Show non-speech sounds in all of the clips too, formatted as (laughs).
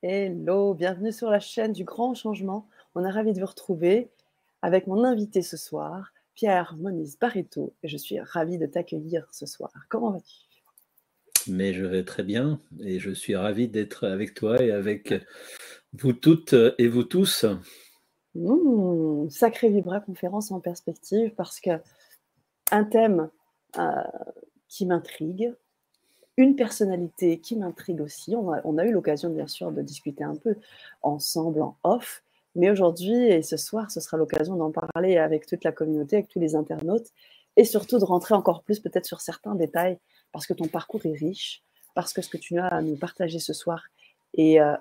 Hello, bienvenue sur la chaîne du Grand Changement. On est ravi de vous retrouver avec mon invité ce soir, Pierre Moniz Barreto. Et je suis ravie de t'accueillir ce soir. Comment vas-tu? Mais je vais très bien et je suis ravi d'être avec toi et avec vous toutes et vous tous. Mmh, sacré Vibra conférence en perspective parce que un thème euh, qui m'intrigue, une personnalité qui m'intrigue aussi. On a, eu l'occasion, bien sûr, de discuter un peu ensemble en off. Mais aujourd'hui et ce soir, ce sera l'occasion d'en parler avec toute la communauté, avec tous les internautes, et surtout de rentrer encore plus peut-être sur certains détails, parce que ton parcours est riche, parce que ce que tu as à nous partager ce soir est euh,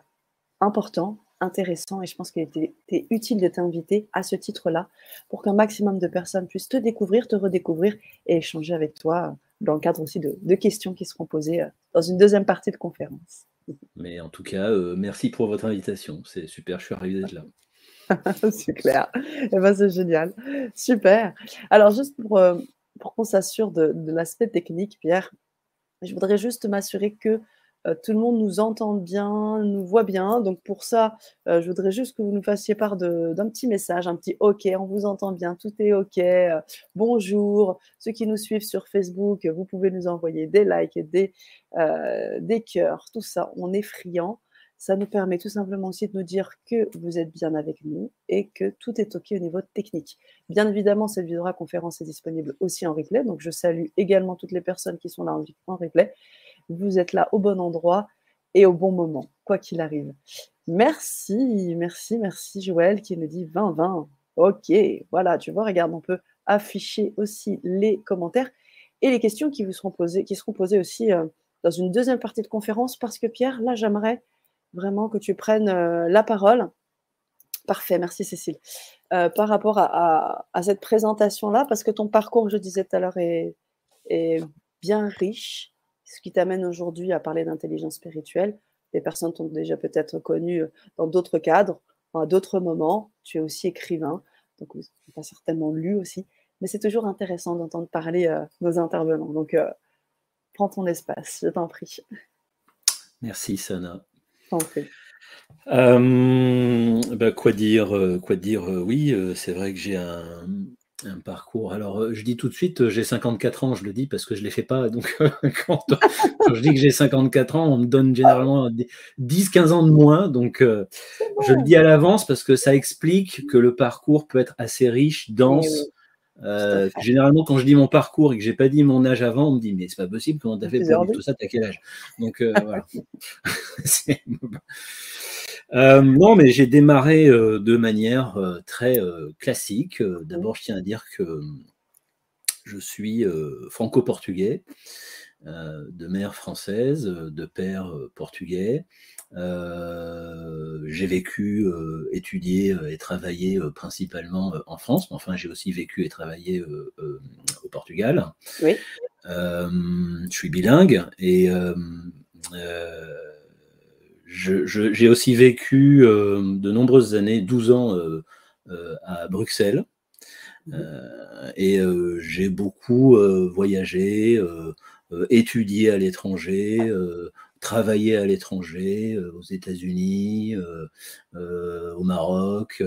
important, intéressant, et je pense qu'il était, utile de t'inviter à ce titre-là, pour qu'un maximum de personnes puissent te découvrir, te redécouvrir et échanger avec toi dans le cadre aussi de, questions qui seront posées euh, dans une deuxième partie de conférence. Mais en tout cas, euh, merci pour votre invitation. C'est super, je suis arrivé d'être là. (laughs) c'est clair. Eh ben, c'est génial. Super. Alors, juste pour, euh, pour qu'on s'assure de, de l'aspect technique, Pierre, je voudrais juste m'assurer que tout le monde nous entend bien, nous voit bien. Donc pour ça, euh, je voudrais juste que vous nous fassiez part d'un petit message, un petit OK, on vous entend bien, tout est OK. Euh, bonjour. Ceux qui nous suivent sur Facebook, vous pouvez nous envoyer des likes, des, des cœurs, tout ça. On est friand. Ça nous permet tout simplement aussi de nous dire que vous êtes bien avec nous et que tout est OK au niveau technique. Bien évidemment, cette vidéo conférence est disponible aussi en replay. Donc, je salue également toutes les personnes qui sont là en replay vous êtes là au bon endroit et au bon moment, quoi qu'il arrive. Merci, merci, merci Joël qui nous dit 20-20. Ok, voilà, tu vois, regarde, on peut afficher aussi les commentaires et les questions qui vous seront posées, qui seront posées aussi euh, dans une deuxième partie de conférence parce que Pierre, là, j'aimerais vraiment que tu prennes euh, la parole. Parfait, merci Cécile. Euh, par rapport à, cette présentation-là, parce que ton parcours, je disais tout à l'heure, est, est bien riche ce qui t'amène aujourd'hui à parler d'intelligence spirituelle. Des personnes t'ont déjà peut-être connu euh, dans d'autres cadres, à d'autres moments. Tu es aussi écrivain, donc tu as certainement lu aussi. Mais c'est toujours intéressant d'entendre parler euh, nos intervenants. Donc, euh, prends ton espace, je t'en prie. Merci, Sana. Bah, quoi dire, quoi dire Oui, c'est vrai que j'ai un, un parcours. Alors, euh, je dis tout de suite, euh, j'ai 54 ans, je le dis parce que je ne les fais pas. (laughs) Donc, quand, je dis que j'ai 54 ans, on me donne généralement 10-15 ans de moins. Donc, euh, je le dis à l'avance parce que ça explique que le parcours peut être assez riche, dense. généralement, quand je dis mon parcours et que j'ai pas dit mon âge avant, on me dit mais c'est pas possible, comment t'as fait pour dire tout ça, t'as quel âge? Donc voilà. (laughs) (laughs) Euh, non, mais j'ai démarré euh, de manière euh, très classique. D'abord, je tiens à dire que je suis franco-portugais, de mère française, de père portugais. j'ai vécu, étudié et travaillé principalement en France, mais enfin j'ai aussi vécu et travaillé au Portugal. Oui. je suis bilingue et j'ai aussi vécu euh, de nombreuses années, 12 ans euh, euh, à Bruxelles. Mmh. et j'ai beaucoup voyagé, étudié à l'étranger, travaillé à l'étranger, aux États-Unis, au Maroc,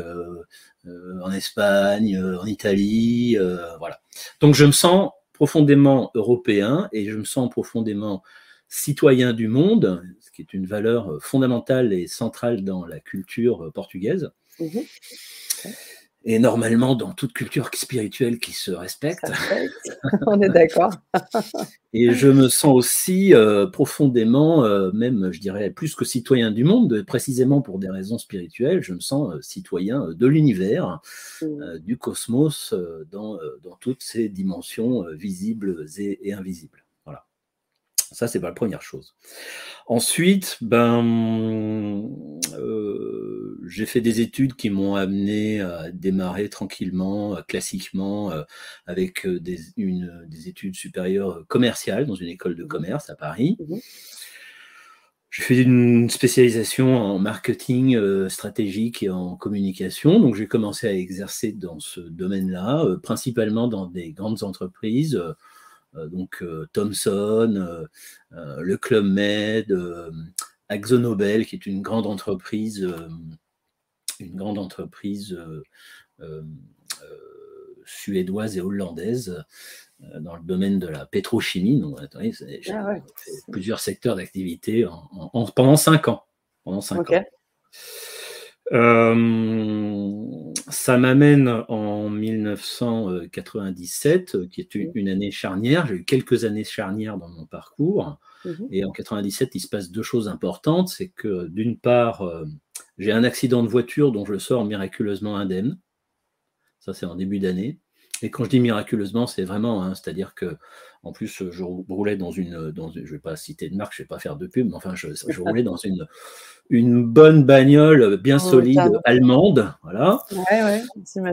en Espagne, en Italie, voilà. Donc je me sens profondément européen et je me sens profondément citoyen du monde, ce qui est une valeur euh, fondamentale et centrale dans la culture euh, portugaise. Mhm. Et normalement, dans toute culture spirituelle qui se respecte. On est d'accord. (laughs) et je me sens aussi euh, profondément, même, je dirais, plus que citoyen du monde, précisément pour des raisons spirituelles, je me sens citoyen de l'univers, mmh. du cosmos, dans, dans, toutes ses dimensions visibles et invisibles. Ça, c'est pas la première chose. Ensuite, ben, euh, j'ai fait des études qui m'ont amené à démarrer tranquillement, euh, classiquement, euh, avec des, une, des études supérieures commerciales dans une école de commerce à Paris. Mmh j'ai fait une spécialisation en marketing stratégique et en communication. Donc, j'ai commencé à exercer dans ce domaine-là, principalement dans des grandes entreprises donc euh, Thomson, euh, le Club Med, Axonobel, qui est une grande entreprise, une grande entreprise suédoise et hollandaise dans le domaine de la pétrochimie. Donc, j'ai ah plusieurs secteurs d'activité pendant cinq ans. Pendant cinq ans. Euh, ça m'amène en 1997, qui est une, année charnière. J'ai eu quelques années charnières dans mon parcours. Mhm. Et en 97, il se passe deux choses importantes. C'est que d'une part, euh, j'ai un accident de voiture dont je sors miraculeusement indemne. Ça, c'est en début d'année. Et quand je dis miraculeusement, c'est vraiment, hein, c'est-à-dire que en plus, je roulais dans une, dans je ne vais pas citer de marque, je ne vais pas faire de pub, mais enfin, je, (laughs) roulais dans une, une bonne bagnole bien oh, solide allemande, voilà. Ouais, ouais,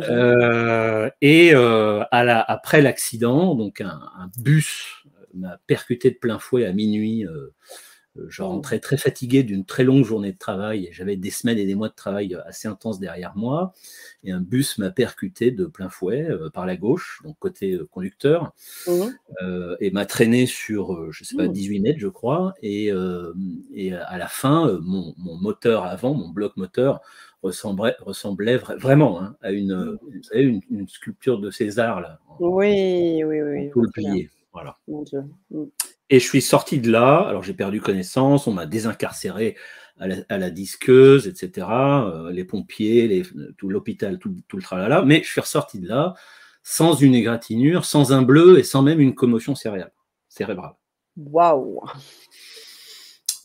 euh, et euh, à la, après l'accident, donc un, bus m'a percuté de plein fouet à minuit. Euh, je rentrais très fatigué d'une très longue journée de travail. J'avais des semaines et des mois de travail assez intenses derrière moi. Et un bus m'a percuté de plein fouet euh, par la gauche, donc côté euh, conducteur, mmh. euh, et m'a traîné sur, je sais pas, 18 mmh. mètres, je crois. Et, et à la fin, mon, moteur avant, mon bloc moteur, ressemblait, ressemblait vraiment hein, à une, vous savez, une, sculpture de César. Là, oui, oui, oui. Tout le plié. Voilà. Et je suis sorti de là, alors j'ai perdu connaissance, on m'a désincarcéré à la, disqueuse, etc., euh, les pompiers, tout l'hôpital, tout, le tralala, mais je suis ressorti de là sans une égratignure, sans un bleu et sans même une commotion cérébrale. cérébrale. Waouh.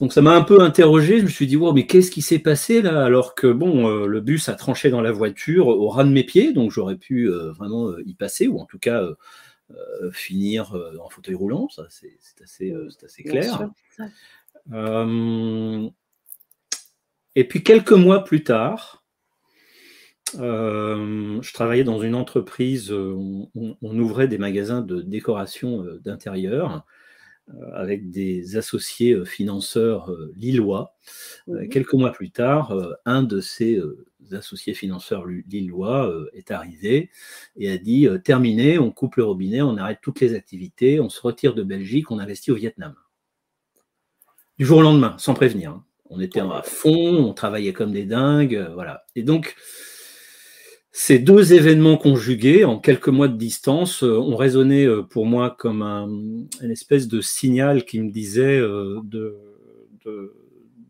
Donc ça m'a un peu interrogé, je me suis dit, wow, mais qu'est-ce qui s'est passé là? Alors que bon, euh, le bus a tranché dans la voiture au ras de mes pieds, donc j'aurais pu euh, vraiment y passer, ou en tout cas finir euh, en fauteuil roulant, ça c'est assez, euh, assez, clair. et puis quelques mois plus tard, je travaillais dans une entreprise où on, ouvrait des magasins de décoration d'intérieur avec des associés financeurs lillois. Mmh quelques mois plus tard, un de ces associés financeurs lillois euh, est arrivé et a dit euh, terminé, on coupe le robinet, on arrête toutes les activités, on se retire de Belgique, on investit au Vietnam. Du jour au lendemain, sans prévenir. Hein. On était à fond, on travaillait comme des dingues, euh, voilà. Et donc, ces deux événements conjugués, en quelques mois de distance, ont résonné pour moi comme un, une espèce de signal qui me disait de,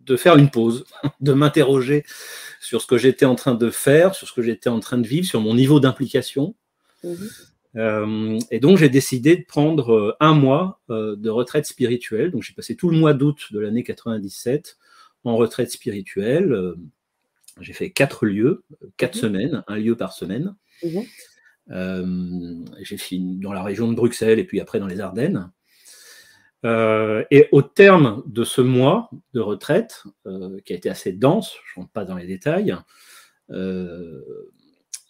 de faire une pause, (laughs) de m'interroger sur ce que j'étais en train de faire, sur ce que j'étais en train de vivre, sur mon niveau d'implication. Mhm. Euh, et donc j'ai décidé de prendre euh, un mois euh, de retraite spirituelle. Donc j'ai passé tout le mois d'août de l'année 97 en retraite spirituelle. J'ai fait quatre lieux, quatre mhm. semaines, un lieu par semaine. Mhm. j'ai fini dans la région de Bruxelles et puis après dans les Ardennes. Euh, et au terme de ce mois de retraite, euh, qui a été assez dense, je ne rentre pas dans les détails, euh,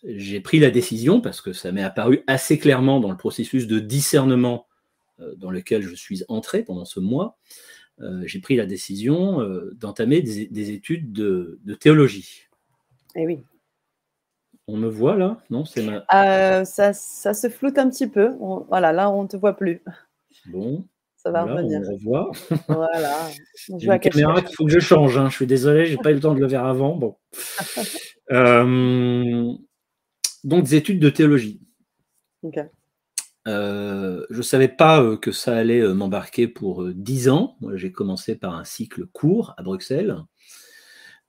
j'ai pris la décision, parce que ça m'est apparu assez clairement dans le processus de discernement dans lequel je suis entré pendant ce mois, j'ai pris la décision d'entamer des, études de, théologie. Eh oui. On me voit là Non, c'est ma... ça, ça, se floute un petit peu. voilà, là, on ne te voit plus. Bon. Ça va revenir. On revoit. Voilà. (laughs) Une caméra qu'il faut que je change. Hein. Je suis désolé, j'ai pas eu le temps de le faire avant. Bon. (laughs) Euh, donc, des études de théologie. Euh, je ne savais pas euh, que ça allait m'embarquer pour 10 ans. J'ai commencé par un cycle court à Bruxelles.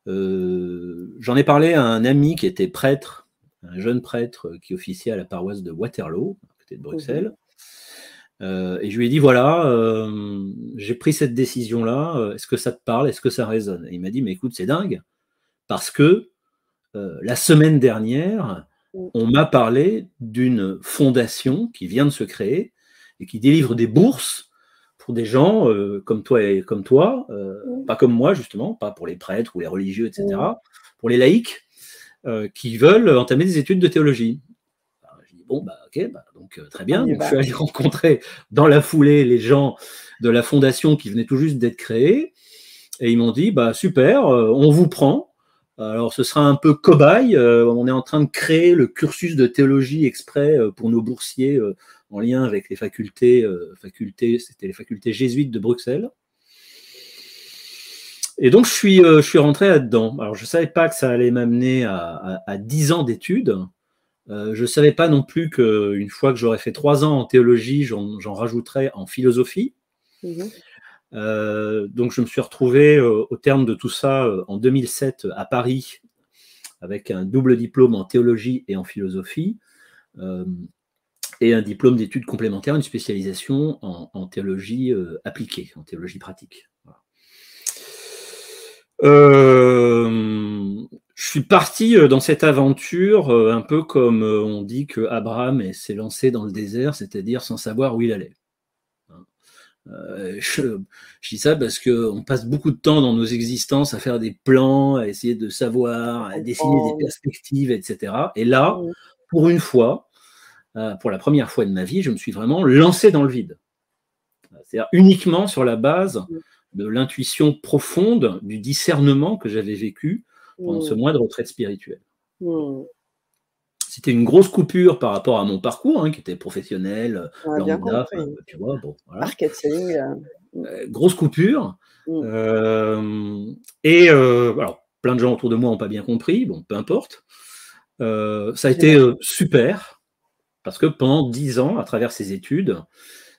J'en ai parlé à un ami qui était prêtre, un jeune prêtre qui officiait à la paroisse de Waterloo, à côté de Bruxelles. Euh, et je lui ai dit voilà, euh, j'ai pris cette décision-là, euh, est-ce que ça te parle, est-ce que ça résonne? Et il m'a dit mais écoute, c'est dingue, parce que la semaine dernière. On m'a parlé d'une fondation qui vient de se créer et qui délivre des bourses pour des gens comme toi et comme toi, mm. pas comme moi justement, pas pour les prêtres ou les religieux, etc., mm. pour les laïcs qui veulent entamer des études de théologie. Bon, bah, ok, bah, donc euh, très bien. je suis allé (laughs) rencontrer dans la foulée les gens de la fondation qui venaient tout juste d'être créés. Et ils m'ont dit, bah, super, euh, on vous prend. Alors, ce sera un peu cobaye. Euh, on est en train de créer le cursus de théologie exprès pour nos boursiers en lien avec les facultés, c'était les facultés jésuites de Bruxelles. et donc, je suis, rentré là-dedans. Alors, je ne savais pas que ça allait m'amener à, à, 10 ans d'études. je ne savais pas non plus qu'une fois que j'aurais fait 3 ans en théologie, j'en rajouterais en philosophie. Mhm. Donc, je me suis retrouvé au terme de tout ça en 2007 à Paris avec un double diplôme en théologie et en philosophie et un diplôme d'études complémentaires, une spécialisation en, théologie euh, appliquée, en théologie pratique. Euh, je suis parti euh, dans cette aventure un peu comme on dit que Abraham s'est lancé dans le désert, c'est-à-dire sans savoir où il allait. Je, dis ça parce qu'on passe beaucoup de temps dans nos existences à faire des plans, à essayer de savoir, à dessiner des perspectives, etc. Et là, pour une fois, euh, pour la première fois de ma vie, je me suis vraiment lancé dans le vide. C'est-à-dire uniquement sur la base mm. de l'intuition profonde, du discernement que j'avais vécu pendant ce mm. mois de retraite spirituelle. Mm. C'était une grosse coupure par rapport à mon parcours, hein, qui était professionnel, lambda, tu vois, bon, Marketing. Euh, euh, grosse coupure. et alors, plein de gens autour de moi n'ont pas bien compris, bon, peu importe. ça a été super. Parce que pendant dix ans, à travers ces études,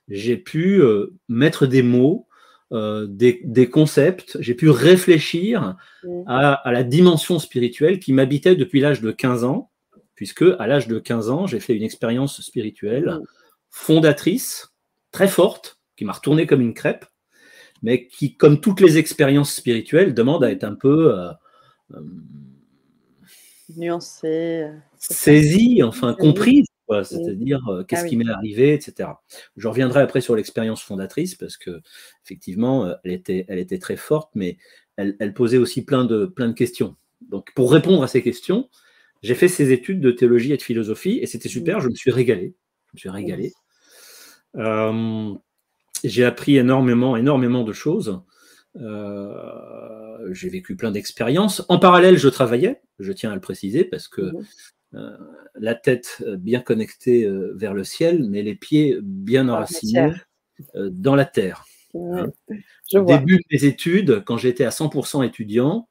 j'ai pu euh, mettre des mots, euh, des, concepts, j'ai pu réfléchir mmh. à, la dimension spirituelle qui m'habitait depuis l'âge de 15 ans, puisque à l'âge de 15 ans, j'ai fait une expérience spirituelle mmh. fondatrice, très forte, qui m'a retourné comme une crêpe, mais qui, comme toutes les expériences spirituelles, demande à être un peu euh, nuancée, saisie, enfin comprise c'est-à-dire euh, qu'est-ce ah qui m'est arrivé, etc. Je reviendrai après sur l'expérience fondatrice parce que effectivement, euh, elle était, elle était très forte, mais elle, posait aussi plein de, plein de questions. Donc, pour répondre à ces questions, j'ai fait ces études de théologie et de philosophie et c'était super. Je me suis régalé. Je me suis régalé. j'ai appris énormément, énormément de choses. Euh, j'ai vécu plein d'expériences. En parallèle, je travaillais, je tiens à le préciser, parce que mmh euh, la tête euh, bien connectée euh, vers le ciel, mais les pieds bien enracinés dans la terre. Hein. Au début de mes études, quand j'étais à 100% étudiant,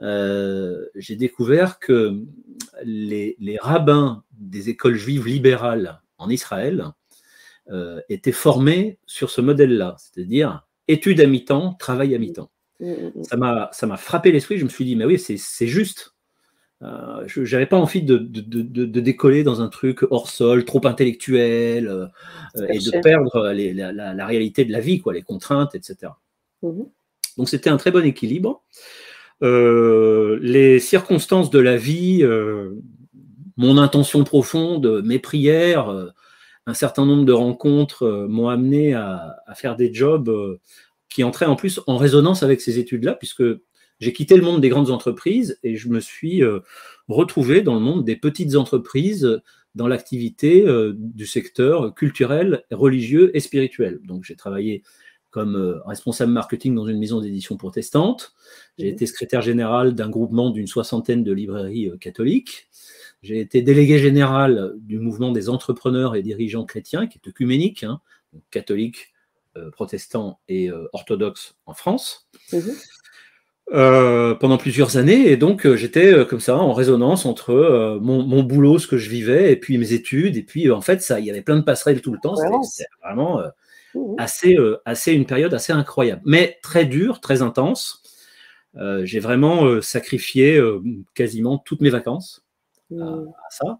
j'ai découvert que les, rabbins des écoles juives libérales en Israël étaient formés sur ce modèle-là, c'est-à-dire études à mi-temps, travail à mi-temps. Mmh, mmh, mmh. Ça m'a frappé l'esprit, je me suis dit, mais oui, c'est juste. Euh, je n'avais pas envie de, décoller dans un truc hors sol, trop intellectuel, euh, et de perdre la, réalité de la vie, quoi, les contraintes, etc. Donc c'était un très bon équilibre. Euh, les circonstances de la vie, mon intention profonde, mes prières, un certain nombre de rencontres m'ont amené à, faire des jobs qui entraient en plus en résonance avec ces études-là, puisque j'ai quitté le monde des grandes entreprises et je me suis euh, retrouvé dans le monde des petites entreprises, dans l'activité euh, du secteur culturel, religieux et spirituel. Donc j'ai travaillé comme euh, responsable marketing dans une maison d'édition protestante. J'ai été secrétaire général d'un groupement d'une soixantaine de librairies catholiques. J'ai été délégué général du mouvement des entrepreneurs et dirigeants chrétiens, qui est œcuménique, hein, catholique, protestant et orthodoxe en France. Mhm. Euh, pendant plusieurs années. Et donc, euh, j'étais euh, comme ça en résonance entre mon, boulot, ce que je vivais, et puis mes études. Et puis, en fait, ça, il y avait plein de passerelles tout le temps. C'était vraiment mmh assez, assez une période assez incroyable, mais très dure, très intense. J'ai vraiment sacrifié quasiment toutes mes vacances à, mmh. ça.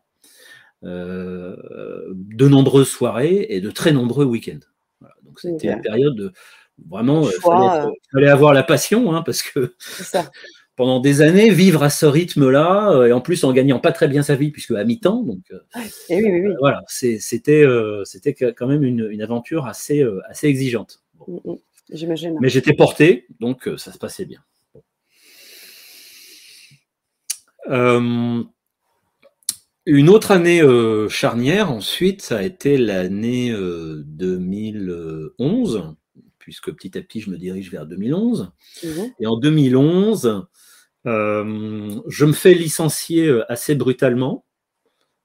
de nombreuses soirées et de très nombreux week-ends. Donc, c'était une période de Vraiment, il euh, fallait, avoir la passion, hein, parce que (laughs) pendant des années, vivre à ce rythme-là, euh, et en plus en gagnant pas très bien sa vie, puisque à mi-temps, donc euh, oui, voilà, c'était c'était quand même une, aventure assez, assez exigeante. Mm, mm. J'imagine. Mais j'étais porté, donc ça se passait bien. une autre année charnière, ensuite, ça a été l'année 2011 puisque petit à petit, je me dirige vers 2011. Mhm. Et en 2011, euh, je me fais licencier euh, assez brutalement.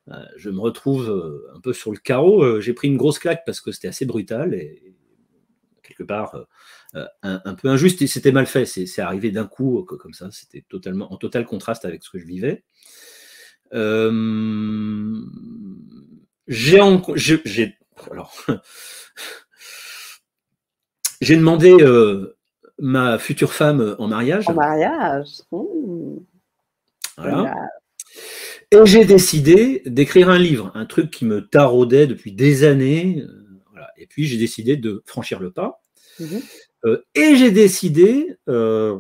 Euh, je me retrouve un peu sur le carreau. J'ai pris une grosse claque parce que c'était assez brutal et quelque part un, peu injuste et c'était mal fait. C'est arrivé d'un coup comme ça. C'était totalement en total contraste avec ce que je vivais. j'ai alors (laughs) j'ai demandé ma future femme en mariage. En mariage. Mmh. Voilà. Et j'ai décidé d'écrire un livre, un truc qui me taraudait depuis des années. Euh, et puis j'ai décidé de franchir le pas. Mhm. Euh, et j'ai décidé, euh,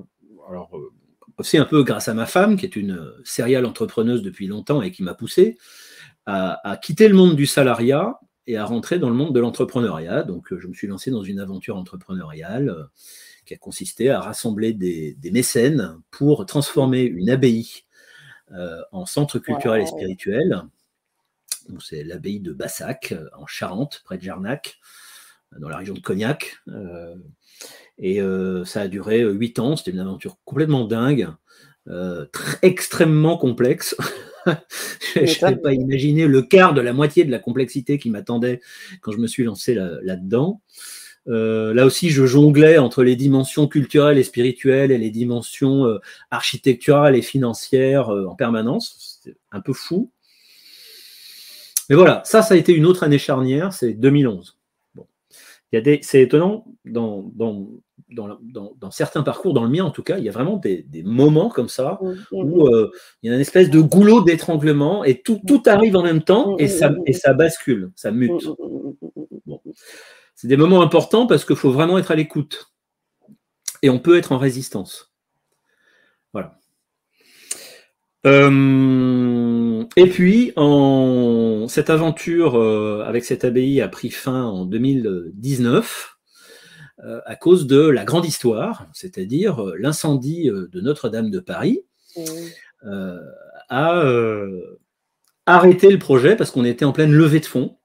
alors aussi un peu grâce à ma femme, qui est une serial entrepreneuse depuis longtemps et qui m'a poussé à, quitter le monde du salariat et à rentrer dans le monde de l'entrepreneuriat. Donc je me suis lancé dans une aventure entrepreneuriale qui a consisté à rassembler des, des mécènes pour transformer une abbaye euh, en centre culturel et spirituel. C'est l'abbaye de Bassac, euh, en Charente, près de Jarnac, dans la région de Cognac. Euh, et ça a duré huit ans. C'était une aventure complètement dingue, extrêmement complexe. (laughs) je n'ai pas imaginé le quart de la moitié de la complexité qui m'attendait quand je me suis lancé là-dedans. Euh, là aussi, je jonglais entre les dimensions culturelles et spirituelles et les dimensions euh, architecturales et financières euh, en permanence. C'était un peu fou. Mais voilà, ça, ça a été une autre année charnière, c'est 2011. Bon. C'est étonnant, dans, dans, dans, certains parcours, dans le mien en tout cas, il y a vraiment des, moments comme ça où il y a une espèce de goulot d'étranglement et tout, tout arrive en même temps et ça, et ça bascule, ça mute. Bon c'est des moments importants parce qu'il faut vraiment être à l'écoute. Et on peut être en résistance. Voilà. Euh, et puis, en, cette aventure euh, avec cette abbaye a pris fin en 2019 euh, à cause de la grande histoire, c'est-à-dire l'incendie de Notre-Dame de Paris, a arrêté le projet parce qu'on était en pleine levée de fonds.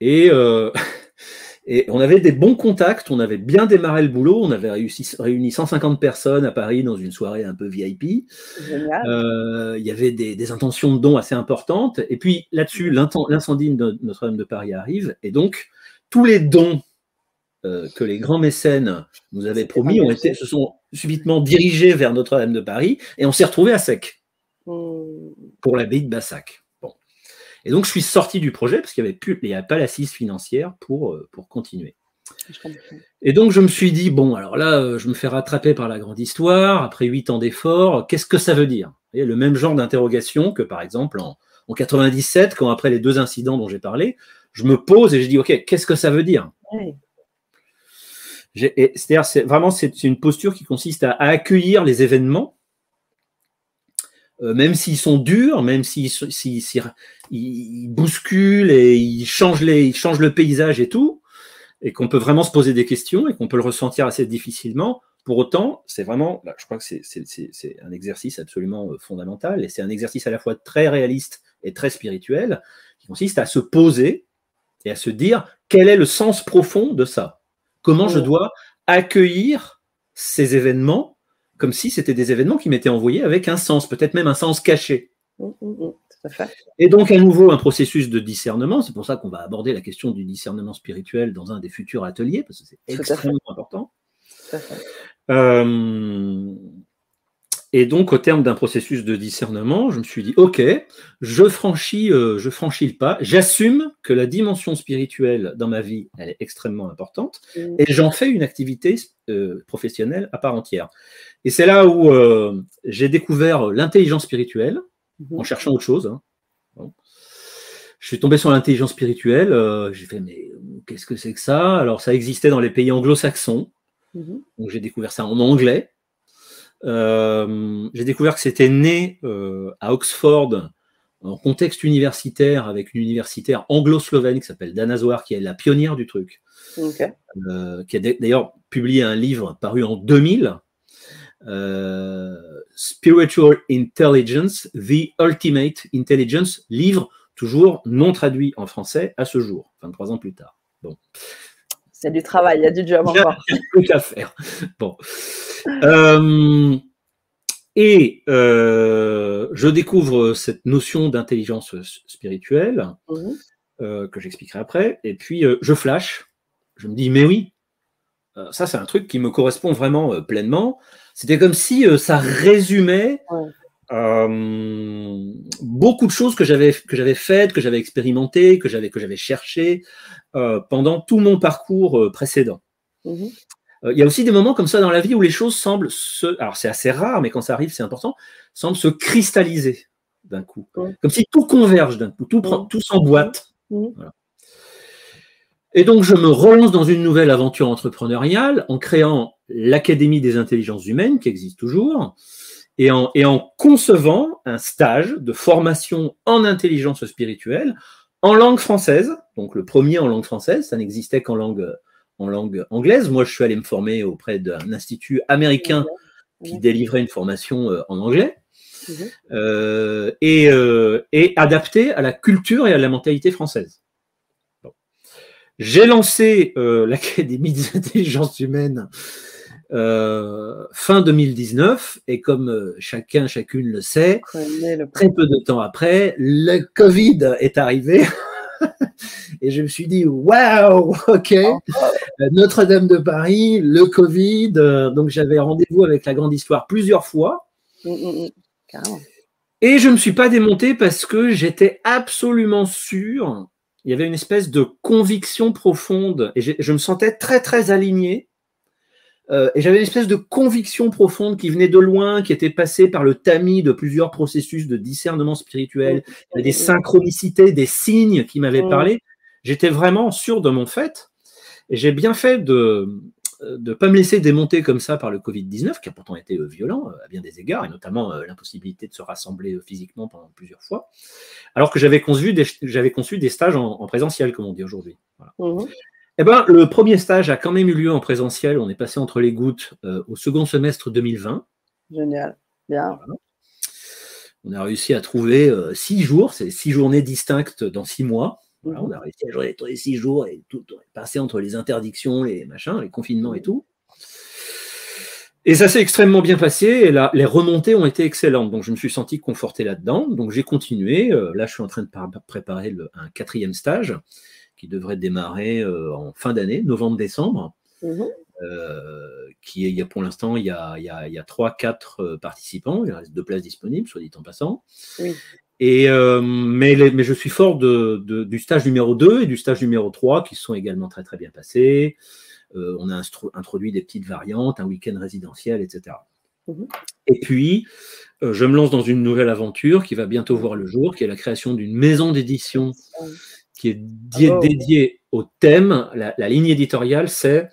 Et, euh, (laughs) et on avait des bons contacts, on avait bien démarré le boulot, on avait réussi, réuni 150 personnes à Paris dans une soirée un peu VIP. Euh, il y avait des, des, intentions de dons assez importantes. Et puis là-dessus, l'incendie de Notre-Dame de Paris arrive. Et donc, tous les dons euh, que les grands mécènes nous avaient promis ont été, se sont subitement dirigés vers Notre-Dame de Paris et on s'est retrouvé à sec mmh. pour l'abbaye de Bassac. Et donc, je suis sorti du projet parce qu'il n'y avait, plus, il avait pas l'assise financière pour, euh, pour continuer. Et donc, je me suis dit, bon, alors là, euh, je me fais rattraper par la grande histoire, après huit ans d'efforts, qu'est-ce que ça veut dire? Le même genre d'interrogation que, par exemple, en, en 97, quand après les deux incidents dont j'ai parlé, je me pose et je dis, OK, qu'est-ce que ça veut dire? C'est-à-dire, c'est vraiment, c'est une posture qui consiste à accueillir les événements même s'ils sont durs, même s'ils bousculent et ils changent, les, ils changent le paysage et tout, et qu'on peut vraiment se poser des questions et qu'on peut le ressentir assez difficilement, pour autant, c'est vraiment, je crois que c'est un exercice absolument euh, fondamental, et c'est un exercice à la fois très réaliste et très spirituel, qui consiste à se poser et à se dire quel est le sens profond de ça? Comment je dois accueillir ces événements comme si c'était des événements qui m'étaient envoyés avec un sens, peut-être même un sens caché. Mmh, mmh, mmh, Et donc, à nouveau, un processus de discernement. C'est pour ça qu'on va aborder la question du discernement spirituel dans un des futurs ateliers, parce que c'est extrêmement important. Euh, et donc, au terme d'un processus de discernement, je me suis dit, OK, je franchis, euh, je franchis le pas, j'assume que la dimension spirituelle dans ma vie, elle est extrêmement importante, et j'en fais une activité euh, professionnelle à part entière. Et c'est là où euh, j'ai découvert l'intelligence spirituelle, en mhm. cherchant autre chose. Hein. Je suis tombé sur l'intelligence spirituelle, euh, j'ai fait, mais qu'est-ce que c'est que ça? Alors, ça existait dans les pays anglo-saxons, mhm. donc j'ai découvert ça en anglais. Euh, j'ai découvert que c'était né à Oxford, en contexte universitaire, avec une universitaire anglo-slovène qui s'appelle Dana Zohar, qui est la pionnière du truc, qui a d'ailleurs publié un livre paru en 2000 euh, Spiritual Intelligence, The Ultimate Intelligence, livre toujours non traduit en français à ce jour, 23 ans plus tard. Bon. C'est du travail, il y a du job encore. Il y a (laughs) tout à faire. Bon. Euh, et euh, je découvre cette notion d'intelligence spirituelle mhm. que j'expliquerai après. Et puis je flash, je me dis, mais oui, ça c'est un truc qui me correspond vraiment pleinement. C'était comme si ça résumait beaucoup de choses que j'avais que j'avais faites, que j'avais expérimentées, que j'avais que j'avais cherché pendant tout mon parcours précédent. Mmh il y a aussi des moments comme ça dans la vie où les choses semblent se, alors c'est assez rare, mais quand ça arrive, c'est important, semblent se cristalliser d'un coup. Comme si tout converge d'un coup, tout, tout s'emboîte. Et donc, je me relance dans une nouvelle aventure entrepreneuriale en créant l'Académie des intelligences humaines, qui existe toujours, et en, et en concevant un stage de formation en intelligence spirituelle en langue française, donc le premier en langue française, ça n'existait qu'en langue, en langue anglaise. Moi, je suis allé me former auprès d'un institut américain qui délivrait une formation euh, en anglais. Mhm. Euh, et, euh, et, adapté à la culture et à la mentalité française. J'ai lancé euh, (laughs) l'Académie des intelligences humaines fin 2019 et comme chacun, chacune le sait, très peu de temps après, le Covid est arrivé. (laughs) et je me suis dit, waouh, ok, Notre-Dame de Paris, le Covid, donc j'avais rendez-vous avec la grande histoire plusieurs fois. Mm, mm, mm. Et je ne me suis pas démonté parce que j'étais absolument sûr, il y avait une espèce de conviction profonde, et je me sentais très très aligné. Euh, et j'avais une espèce de conviction profonde qui venait de loin, qui était passée par le tamis de plusieurs processus de discernement spirituel, des synchronicités, des signes qui m'avaient parlé. J'étais vraiment sûr de mon fait. Et j'ai bien fait de, de ne pas me laisser démonter comme ça par le Covid-19, qui a pourtant été euh, violent euh, à bien des égards, et notamment euh, l'impossibilité de se rassembler physiquement pendant plusieurs fois, alors que j'avais conçu des, j'avais conçu des stages en, présentiel, comme on dit aujourd'hui. Mmh. Eh ben, le premier stage a quand même eu lieu en présentiel. On est passé entre les gouttes au second semestre 2020. Génial, bien. On a réussi à trouver six jours, c'est six journées distinctes dans six mois. Mhm. on a réussi à jouer les six jours et tout passer entre les interdictions, les machins, les confinements et tout. Et ça s'est extrêmement bien passé et là, les remontées ont été excellentes. Donc je me suis senti conforté là-dedans. Donc j'ai continué. Euh, là, je suis en train de préparer un quatrième stage qui devrait démarrer euh, en fin d'année, novembre-décembre. Mhm. Euh, qui est, il y a pour l'instant, il y a, il y a, 3-4 participants. Il reste deux places disponibles, soit dit en passant. Oui. Et, euh, mais, mais, je suis fort de, du stage numéro 2 et du stage numéro 3 qui sont également très très bien passés. Euh, on a introduit des petites variantes, un week-end résidentiel, etc. Mhm. Et puis, euh, je me lance dans une nouvelle aventure qui va bientôt voir le jour, qui est la création d'une maison d'édition qui est dédiée au thème. La, la ligne éditoriale, c'est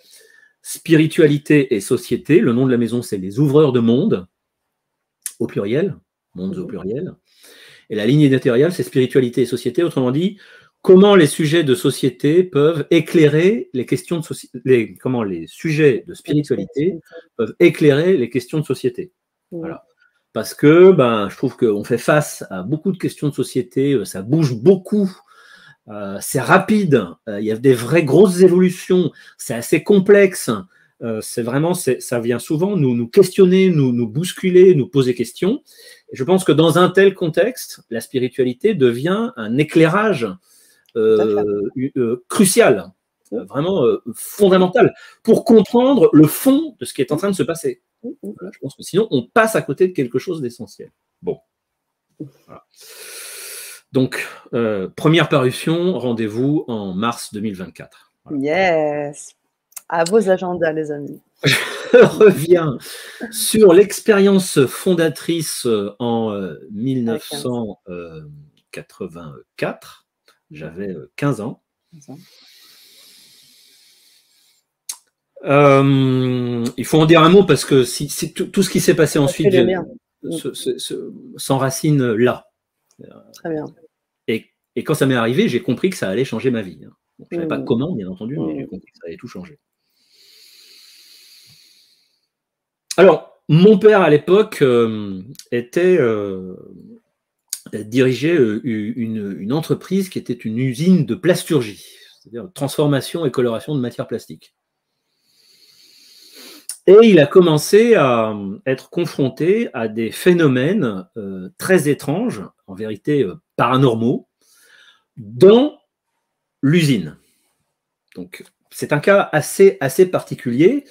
spiritualité et société. Le nom de la maison, c'est les ouvreurs de monde, au pluriel, mondes au mhm. pluriel. Et la ligne éditoriale, c'est spiritualité et société. Autrement dit, comment les sujets de société peuvent éclairer les questions de société, comment les sujets de spiritualité peuvent éclairer les questions de société. Voilà. Parce que ben, je trouve qu'on fait face à beaucoup de questions de société, euh, ça bouge beaucoup, euh, c'est rapide, euh, il y a des vraies grosses évolutions, c'est assez complexe. Euh, c'est vraiment, ça vient souvent nous, nous questionner, nous, nous bousculer, nous poser questions. Et je pense que dans un tel contexte, la spiritualité devient un éclairage euh, euh, crucial, vraiment fondamental, pour comprendre le fond de ce qui est en train de se passer. je pense que sinon, on passe à côté de quelque chose d'essentiel. Bon. Donc, première parution, rendez-vous en mars 2024. Yes, à vos agendas, les amis. Je (laughs) reviens sur l'expérience fondatrice euh, en 1984. Euh, J'avais 15 euh, ans. il faut en dire un mot parce que si, tout, ce qui s'est passé ensuite s'enracine là. Très bien. Et, quand ça m'est arrivé, j'ai compris que ça allait changer ma vie. Hein. je ne savais pas mmh. comment, bien entendu, mais j'ai compris que ça allait tout changer. Alors, mon père à l'époque euh, était euh, dirigeait euh, une, entreprise qui était une usine de plasturgie, c'est-à-dire transformation et coloration de matières plastiques. Et il a commencé à être confronté à des phénomènes très étranges, en vérité paranormaux, dans l'usine. Donc, c'est un cas assez, assez particulier.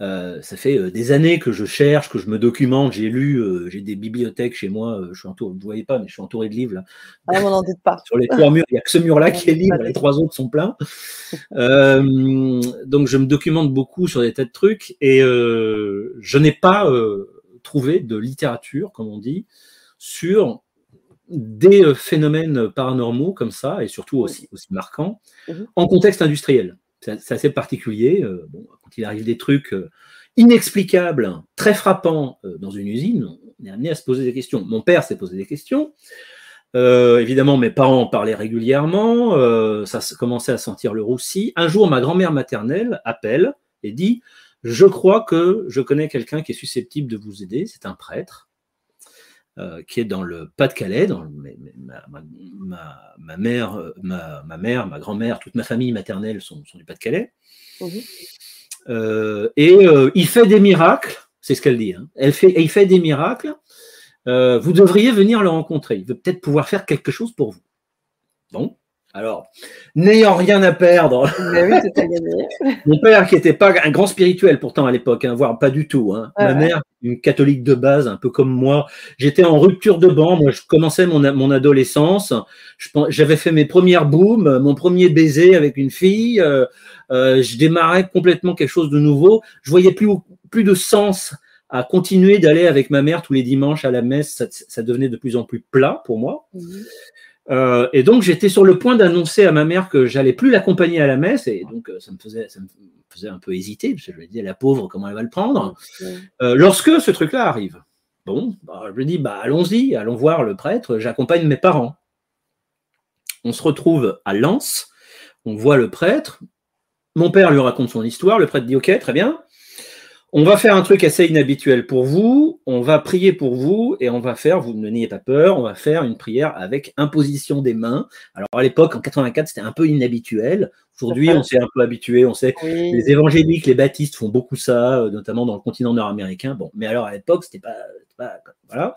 Euh, ça fait euh, des années que je cherche, que je me documente. J'ai lu, euh, j'ai des bibliothèques chez moi. je suis entouré, vous ne voyez pas, mais je suis entouré de livres là. Ah, on n'en doute pas. (laughs) Sur les trois murs, il n'y a que ce mur-là qui est libre, les trois autres sont pleins. (laughs) donc je me documente beaucoup sur des tas de trucs et je n'ai pas trouvé de littérature, comme on dit, sur des phénomènes paranormaux comme ça, et surtout aussi, aussi marquants, mhm. en contexte industriel. C'est assez particulier. Bon, il arrive des trucs euh, inexplicables, très frappants euh, dans une usine, on est amené à se poser des questions. Mon père s'est posé des questions. Euh, évidemment, mes parents en parlaient régulièrement. ça commençait à sentir le roussi. Un jour, ma grand-mère maternelle appelle et dit Je crois que je connais quelqu'un qui est susceptible de vous aider. C'est un prêtre. Qui est dans le Pas-de-Calais, dans ma, mère, ma, mère, ma grand-mère, toute ma famille maternelle sont, du Pas-de-Calais. Mmh euh, et euh, il fait des miracles, c'est ce qu'elle dit. Hein. Elle fait, il fait des miracles. Euh, vous devriez venir le rencontrer. Il veut peut-être pouvoir faire quelque chose pour vous. Bon, alors, n'ayant rien à perdre, (laughs) (laughs) mon père qui n'était pas un grand spirituel pourtant à l'époque, hein, voire pas du tout, hein. ma mère, une catholique de base, un peu comme moi, j'étais en rupture de banc, moi je commençais mon, mon adolescence, j'avais fait mes premières booms, mon premier baiser avec une fille, euh, euh, je démarrais complètement quelque chose de nouveau, je voyais plus, plus de sens à continuer d'aller avec ma mère tous les dimanches à la messe, ça, devenait de plus en plus plat pour moi. Mhm. Euh, et donc j'étais sur le point d'annoncer à ma mère que j'allais plus l'accompagner à la messe, et donc euh, ça me faisait, ça me faisait un peu hésiter, parce que je lui disais la pauvre comment elle va le prendre? Euh, lorsque ce truc-là arrive, bon, bah, je lui dis bah allons-y, allons voir le prêtre. J'accompagne mes parents. On se retrouve à Lens, on voit le prêtre. Mon père lui raconte son histoire. Le prêtre dit ok, très bien. On va faire un truc assez inhabituel pour vous, on va prier pour vous et on va faire, vous ne n'ayez pas peur, on va faire une prière avec imposition des mains. Alors à l'époque, en 84, c'était un peu inhabituel. Aujourd'hui, on s'est un peu habitué, on sait, les évangéliques, les baptistes font beaucoup ça, euh, notamment dans le continent nord-américain. Bon, mais alors à l'époque, c'était pas, pas, voilà.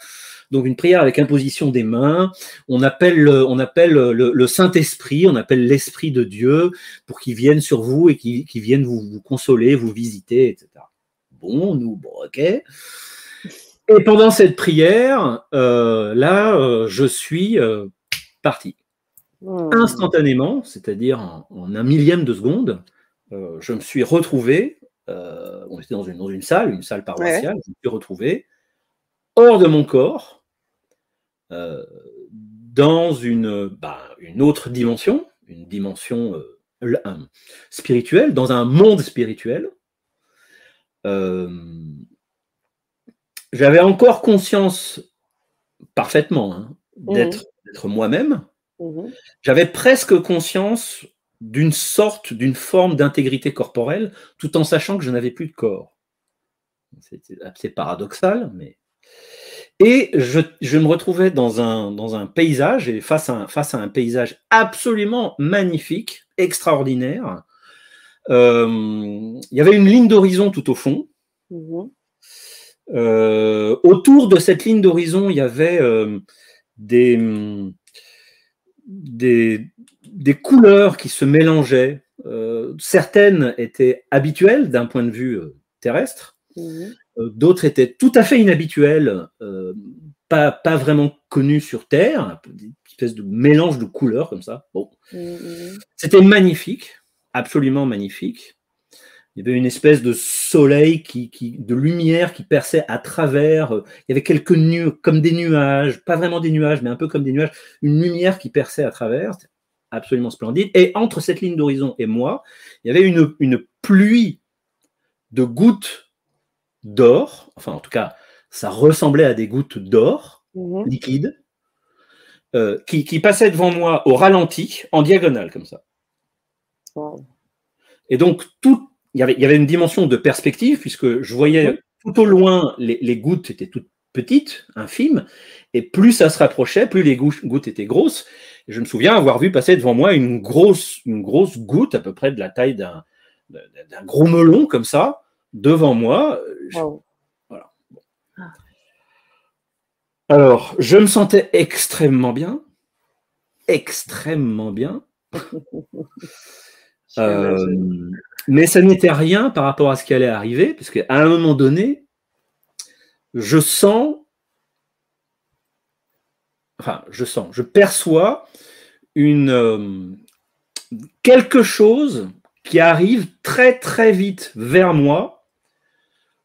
Donc une prière avec imposition des mains. On appelle, on appelle le, Saint-Esprit, on appelle l'Esprit de Dieu pour qu'il vienne sur vous et qu'il vienne vous, vous consoler, vous visiter, etc bon, nous, bon, ok. Et pendant cette prière, euh, là, euh, je suis euh, parti. Hmm. Instantanément, c'est-à-dire en, un millième de seconde, je me suis retrouvé, on était dans une, dans une salle, une salle paroissiale, je me suis retrouvé hors de mon corps, dans une, bah, une autre dimension, une dimension spirituelle, dans un monde spirituel, j'avais encore conscience parfaitement hein, mmh. d'être moi-même. Mmh. J'avais presque conscience d'une sorte, d'une forme d'intégrité corporelle, tout en sachant que je n'avais plus de corps. C'est paradoxal, mais. Et je, me retrouvais dans un, dans un paysage, et face à face à un paysage absolument magnifique, extraordinaire, euh, il y avait une ligne d'horizon tout au fond. Mhm. Euh, autour de cette ligne d'horizon, il y avait euh, des, des, des, couleurs qui se mélangeaient. certaines étaient habituelles d'un point de vue terrestre, mhm. d'autres étaient tout à fait inhabituelles, pas, pas, vraiment connues sur Terre, une espèce de mélange de couleurs comme ça. Bon. Mhm. C'était magnifique absolument magnifique. Il y avait une espèce de soleil, qui, de lumière qui perçait à travers. Euh, il y avait quelques nuages, comme des nuages, pas vraiment des nuages, mais un peu comme des nuages, une lumière qui perçait à travers. Absolument splendide. Et entre cette ligne d'horizon et moi, il y avait une, une pluie de gouttes d'or. Enfin, en tout cas, ça ressemblait à des gouttes d'or mhm. liquides euh, qui, qui passaient devant moi au ralenti, en diagonale, comme ça. Et donc, tout, il y, avait, il y avait une dimension de perspective, puisque je voyais tout au loin, les, gouttes étaient toutes petites, infimes, et plus ça se rapprochait, plus les gouttes étaient grosses. Et je me souviens avoir vu passer devant moi une grosse, une grosse goutte, à peu près de la taille d'un, gros melon, comme ça, devant moi. Voilà. Ah. Alors, je me sentais extrêmement bien, extrêmement bien. (laughs) Euh, mais ça n'était rien par rapport à ce qui allait arriver, parce qu'à un moment donné, je sens, enfin, je sens, je perçois une, euh, quelque chose qui arrive très très vite vers moi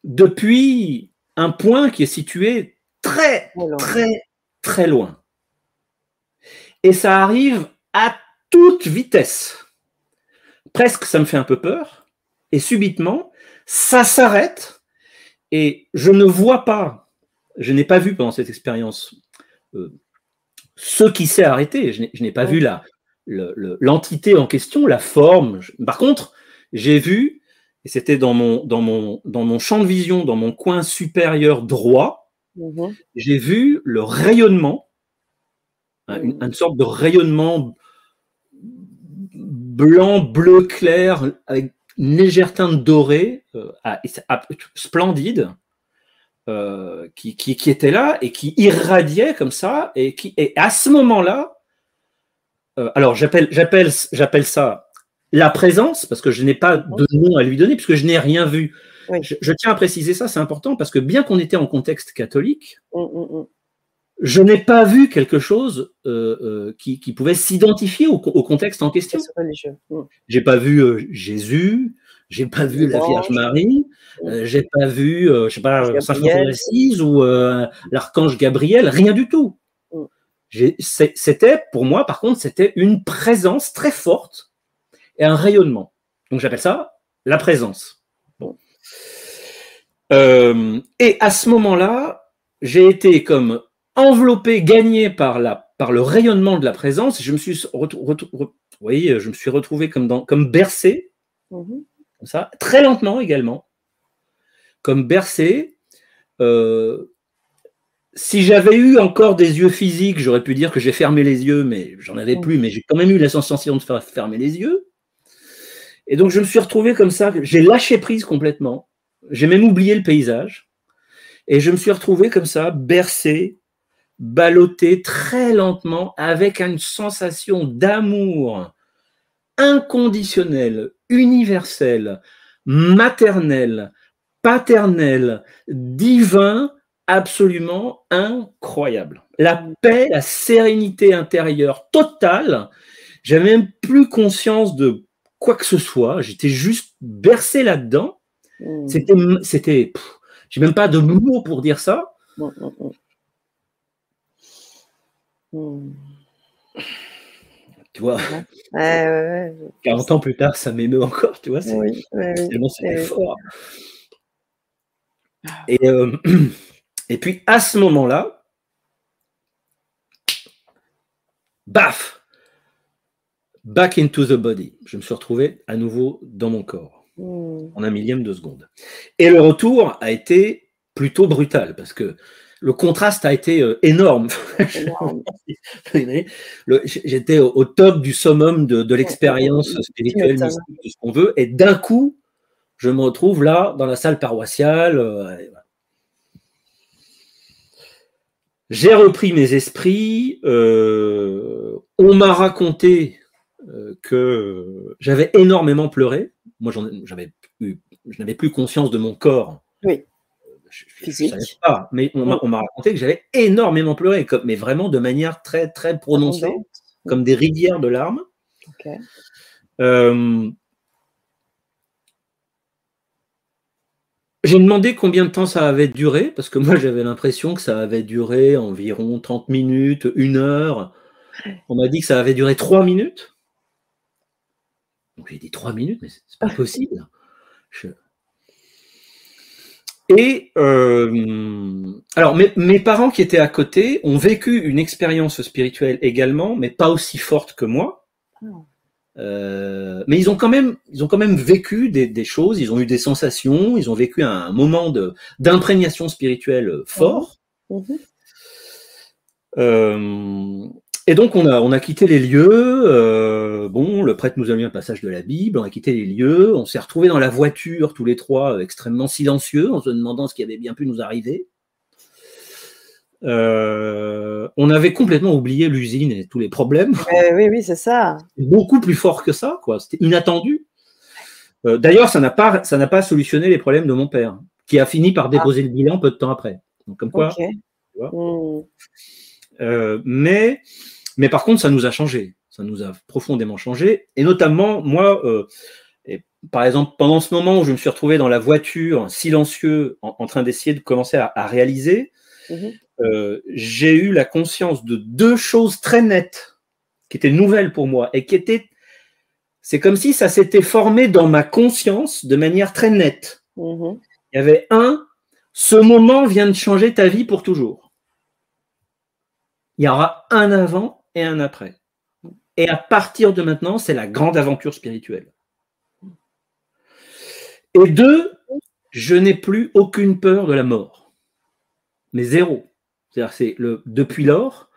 depuis un point qui est situé très très très loin. Et ça arrive à toute vitesse. Presque ça me fait un peu peur. Et subitement, ça s'arrête et je ne vois pas, je n'ai pas vu pendant cette expérience euh, ce qui s'est arrêté. Je n'ai pas vu la, l'entité en question, la forme. Par contre, j'ai vu, et c'était dans mon, dans, mon, dans mon champ de vision, dans mon coin supérieur droit, mhm. j'ai vu le rayonnement, hein, une, sorte de rayonnement blanc, bleu clair, avec une légère teinte dorée, euh, splendide, euh, qui, qui, était là et qui irradiait comme ça, et, qui, et à ce moment-là, euh, alors j'appelle, j'appelle, j'appelle ça la présence, parce que je n'ai pas de nom à lui donner, puisque je n'ai rien vu. Je, tiens à préciser ça, c'est important, parce que bien qu'on était en contexte catholique, mm, mm, mm. Je n'ai pas vu quelque chose euh, euh, qui, pouvait s'identifier au, contexte en question. J'ai pas vu Jésus, j'ai pas vu la Vierge Marie, j'ai pas vu, je sais pas, Saint François d'Assise ou l'archange Gabriel, rien du tout. C'était, pour moi, par contre, c'était une présence très forte et un rayonnement. Donc j'appelle ça la présence. Euh, et à ce moment-là, j'ai été comme enveloppé, gagné par, la, par le rayonnement de la présence. Je me suis, je me suis retrouvé comme, dans, comme bercé, comme ça, très lentement également, comme bercé. Euh, si j'avais eu encore des yeux physiques, j'aurais pu dire que j'ai fermé les yeux, mais j'en avais plus, mais j'ai quand même eu la sensation de faire fermer les yeux. Et donc je me suis retrouvé comme ça, j'ai lâché prise complètement, j'ai même oublié le paysage, et je me suis retrouvé comme ça, bercé, ballotté très lentement, avec une sensation d'amour inconditionnel, universel, maternel, paternel, divin, absolument incroyable. La paix, la sérénité intérieure totale. J'avais même plus conscience de quoi que ce soit. J'étais juste bercé là-dedans. Hmm. C'était, c'était, j'ai même pas de mots pour dire ça. Tu vois, 40 (laughs) ans plus tard, ça m'émeut encore, tu vois, c'est c'était fort. Et, euh, (clears throat) Et puis à ce moment-là, baf, back into the body. Je me suis retrouvé à nouveau dans mon corps hmm. en un millième de seconde. Et le retour a été plutôt brutal parce que le contraste a été euh, énorme. (laughs) J'étais au top du summum de, l'expérience spirituelle, mystique, tout ce qu'on veut, et d'un coup, je me retrouve là dans la salle paroissiale. Euh, j'ai repris mes esprits. Euh, on m'a raconté que j'avais énormément pleuré. Moi, j'avais je n'avais plus conscience de mon corps. Oui. Physique. pas, mais on m'a raconté que j'avais énormément pleuré, mais vraiment de manière très très prononcée, comme des rivières de larmes. Euh, J'ai demandé combien de temps ça avait duré, parce que moi j'avais l'impression que ça avait duré environ 30 minutes, une heure. On m'a dit que ça avait duré 3 minutes. Donc j'ai dit 3 minutes, mais c'est pas (laughs) possible. Et euh, alors mes, mes, parents qui étaient à côté ont vécu une expérience spirituelle également, mais pas aussi forte que moi. Ah. Euh, mais ils ont quand même, ils ont quand même vécu des, choses, ils ont eu des sensations, ils ont vécu un moment d'imprégnation spirituelle fort. Mhm. Mhm. Euh, et donc on a, on a quitté les lieux. Euh, bon, le prêtre nous a mis un passage de la Bible. On a quitté les lieux. On s'est retrouvés dans la voiture tous les trois, extrêmement silencieux, en se demandant ce qui avait bien pu nous arriver. Euh, on avait complètement oublié l'usine et tous les problèmes. Eh oui, oui, c'est ça. Beaucoup plus fort que ça, quoi. C'était inattendu. Euh, d'ailleurs, ça n'a pas, ça n'a pas solutionné les problèmes de mon père, qui a fini par déposer le bilan peu de temps après. Donc, comme quoi. Hmm. Euh, mais, mais par contre, ça nous a changé. Ça nous a profondément changé. Et notamment, moi, euh, et par exemple, pendant ce moment où je me suis retrouvé dans la voiture, silencieux, en, train d'essayer de commencer à, réaliser, mhm. j'ai eu la conscience de deux choses très nettes qui étaient nouvelles pour moi et qui étaient c'est comme si ça s'était formé dans ma conscience de manière très nette. Mhm. Il y avait un, ce moment vient de changer ta vie pour toujours. Il y aura un avant et un après. Et à partir de maintenant, c'est la grande aventure spirituelle. Et deux, je n'ai plus aucune peur de la mort. Mais zéro. C'est-à-dire, c'est le, depuis lors,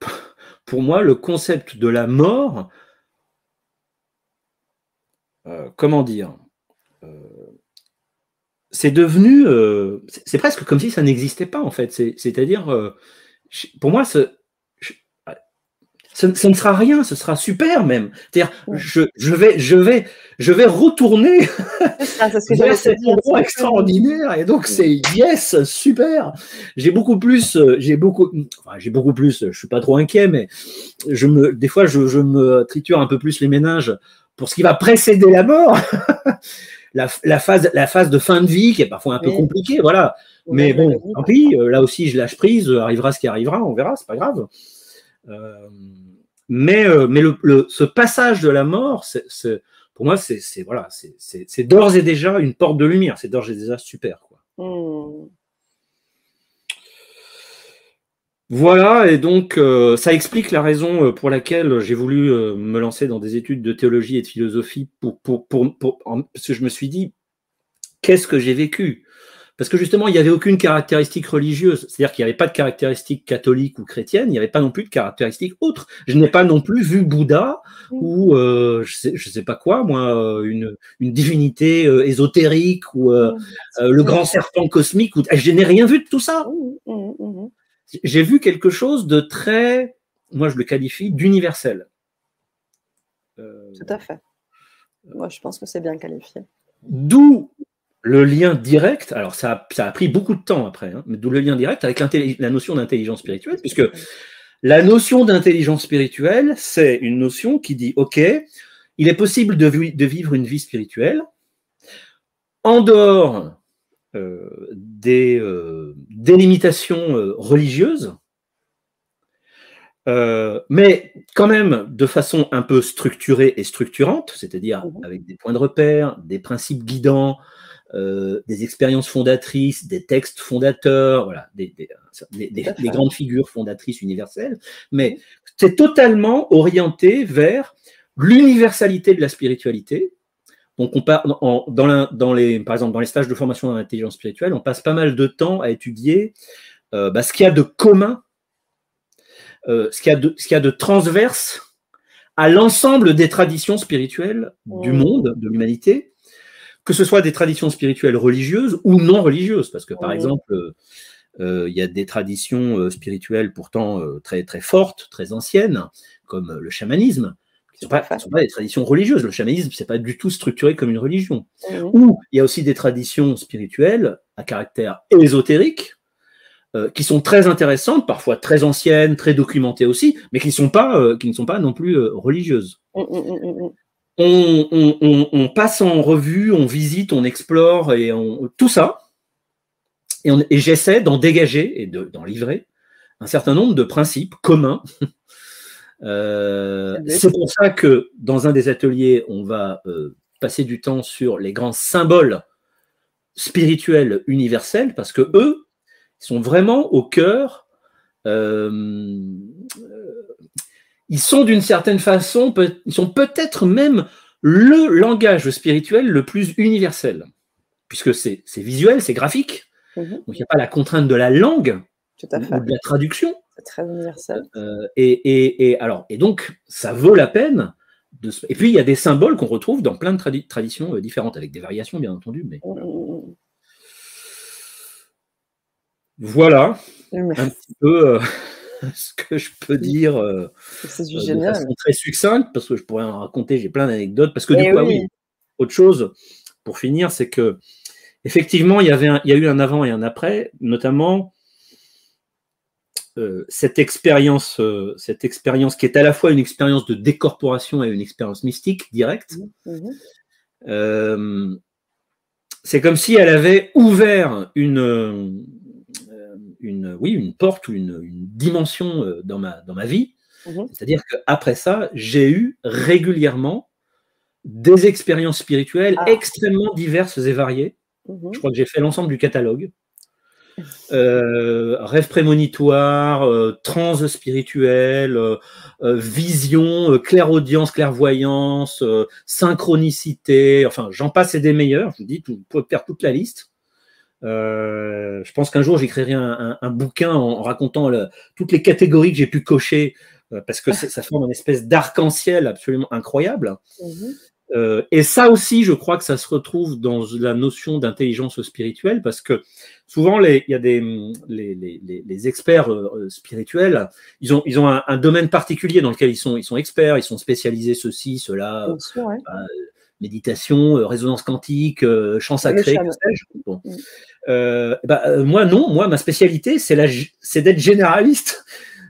(laughs) pour moi, le concept de la mort, euh, comment dire, euh, c'est devenu, euh, c'est presque comme si ça n'existait pas en fait. C'est-à-dire, pour moi, ce, ce, ne sera rien, ce sera super même. C'est-à-dire, je, je, vais, je, vais, je vais retourner (laughs) vers cet endroit extraordinaire et donc c'est yes, super. J'ai beaucoup plus, j'ai beaucoup, j'ai beaucoup plus. Je suis pas trop inquiet, mais je me, des fois, je, je me triture un peu plus les méninges pour ce qui va précéder la mort, (laughs) la, phase, la phase de fin de vie qui est parfois un peu compliquée, voilà. Mais bon, tant pis, euh, là aussi je lâche prise, euh, arrivera ce qui arrivera, on verra, c'est pas grave. Euh, mais mais le, ce passage de la mort, c'est, pour moi, c'est, voilà, c'est, d'ores et déjà une porte de lumière, c'est d'ores et déjà super. Quoi. Mmh. Voilà, et donc euh, ça explique la raison euh, pour laquelle j'ai voulu euh, me lancer dans des études de théologie et de philosophie, pour, pour, pour, parce que je me suis dit, qu'est-ce que j'ai vécu? Parce que justement, il n'y avait aucune caractéristique religieuse, c'est-à-dire qu'il n'y avait pas de caractéristique catholique ou chrétienne, il n'y avait pas non plus de caractéristique autre. Je n'ai pas non plus vu Bouddha ou je sais, je sais pas quoi, moi, une, une divinité ésotérique ou le grand serpent cosmique. Ou, je n'ai rien vu de tout ça. J'ai vu quelque chose de très, moi je le qualifie d'universel. Euh, Tout à fait. Moi je pense que c'est bien qualifié. D'où le lien direct, alors ça, ça, a pris beaucoup de temps après, hein, mais d'où le lien direct avec la notion d'intelligence spirituelle, puisque la notion d'intelligence spirituelle, c'est une notion qui dit, OK, il est possible de, de vivre une vie spirituelle en dehors euh, des euh, délimitations euh, religieuses, mais quand même de façon un peu structurée et structurante, c'est-à-dire mhm. avec des points de repère, des principes guidants, des expériences fondatrices, des textes fondateurs, voilà, des, des, grandes figures fondatrices universelles, mais c'est totalement orienté vers l'universalité de la spiritualité, donc, on part dans, les, par exemple, dans les stages de formation dans l'intelligence spirituelle, on passe pas mal de temps à étudier euh, bah, ce qu'il y a de commun, euh, ce qu'il y, a de transverse à l'ensemble des traditions spirituelles du mmh. monde, de l'humanité, que ce soit des traditions spirituelles religieuses ou non religieuses, parce que par mmh. exemple, euh, il y a des traditions spirituelles pourtant très très fortes, très anciennes, comme le chamanisme, ce ne sont, pas des traditions religieuses. Le chamanisme, c'est pas du tout structuré comme une religion. Mmh. Ou il y a aussi des traditions spirituelles à caractère ésotérique, euh, qui sont très intéressantes, parfois très anciennes, très documentées aussi, mais qui, sont pas, euh, qui ne sont pas non plus euh, religieuses. Mmh, mmh, on, passe en revue, on visite, on explore et on, tout ça. Et, et j'essaie d'en dégager et d'en livrer un certain nombre de principes communs (laughs) euh, c'est pour ça que dans un des ateliers, on va euh, passer du temps sur les grands symboles spirituels universels, parce que eux sont vraiment au cœur. Euh, ils sont d'une certaine façon, ils sont peut-être même le langage spirituel le plus universel, puisque c'est visuel, c'est graphique. Mhm. Donc il n'y a pas la contrainte de la langue ou de la traduction. C'est très universel. Euh, et, alors, et donc, ça vaut la peine. De... Et puis, il y a des symboles qu'on retrouve dans plein de traditions euh, différentes, avec des variations, bien entendu. Mais... Mm, mm, mm. Voilà un petit peu euh, (laughs) ce que je peux dire. c'est génial. très succincte, parce que je pourrais en raconter, j'ai plein d'anecdotes. Parce que du coup, ah oui, autre chose pour finir, c'est que effectivement, il y, avait il y a eu un avant et un après, notamment euh, cette expérience, euh, cette expérience qui est à la fois une expérience de décorporation et une expérience mystique directe. Mmh. Euh, c'est comme si elle avait ouvert une, une, oui, une porte ou une, dimension dans ma, dans ma vie. Mmh. C'est-à-dire qu'après ça, j'ai eu régulièrement des expériences spirituelles ah. extrêmement diverses et variées. Je crois que j'ai fait l'ensemble du catalogue. (laughs) Euh, rêve prémonitoire, euh, trans spirituel, euh, vision, clairaudience, clairvoyance, synchronicité, enfin j'en passe et des meilleurs, je vous dis, vous pouvez faire toute la liste. Je pense qu'un jour j'écrirai un, bouquin en, racontant toutes les catégories que j'ai pu cocher parce que ça forme une espèce d'arc-en-ciel absolument incroyable. Mhm. Euh, et ça aussi, je crois que ça se retrouve dans la notion d'intelligence spirituelle, parce que souvent, il y a des, les, les, les experts euh, spirituels, ils ont, ils ont un, domaine particulier dans lequel ils sont, ils sont experts, ils sont spécialisés ceci, cela, euh, méditation, résonance quantique, chant sacré, bon. Mm. bah, moi, non, moi, ma spécialité, c'est d'être généraliste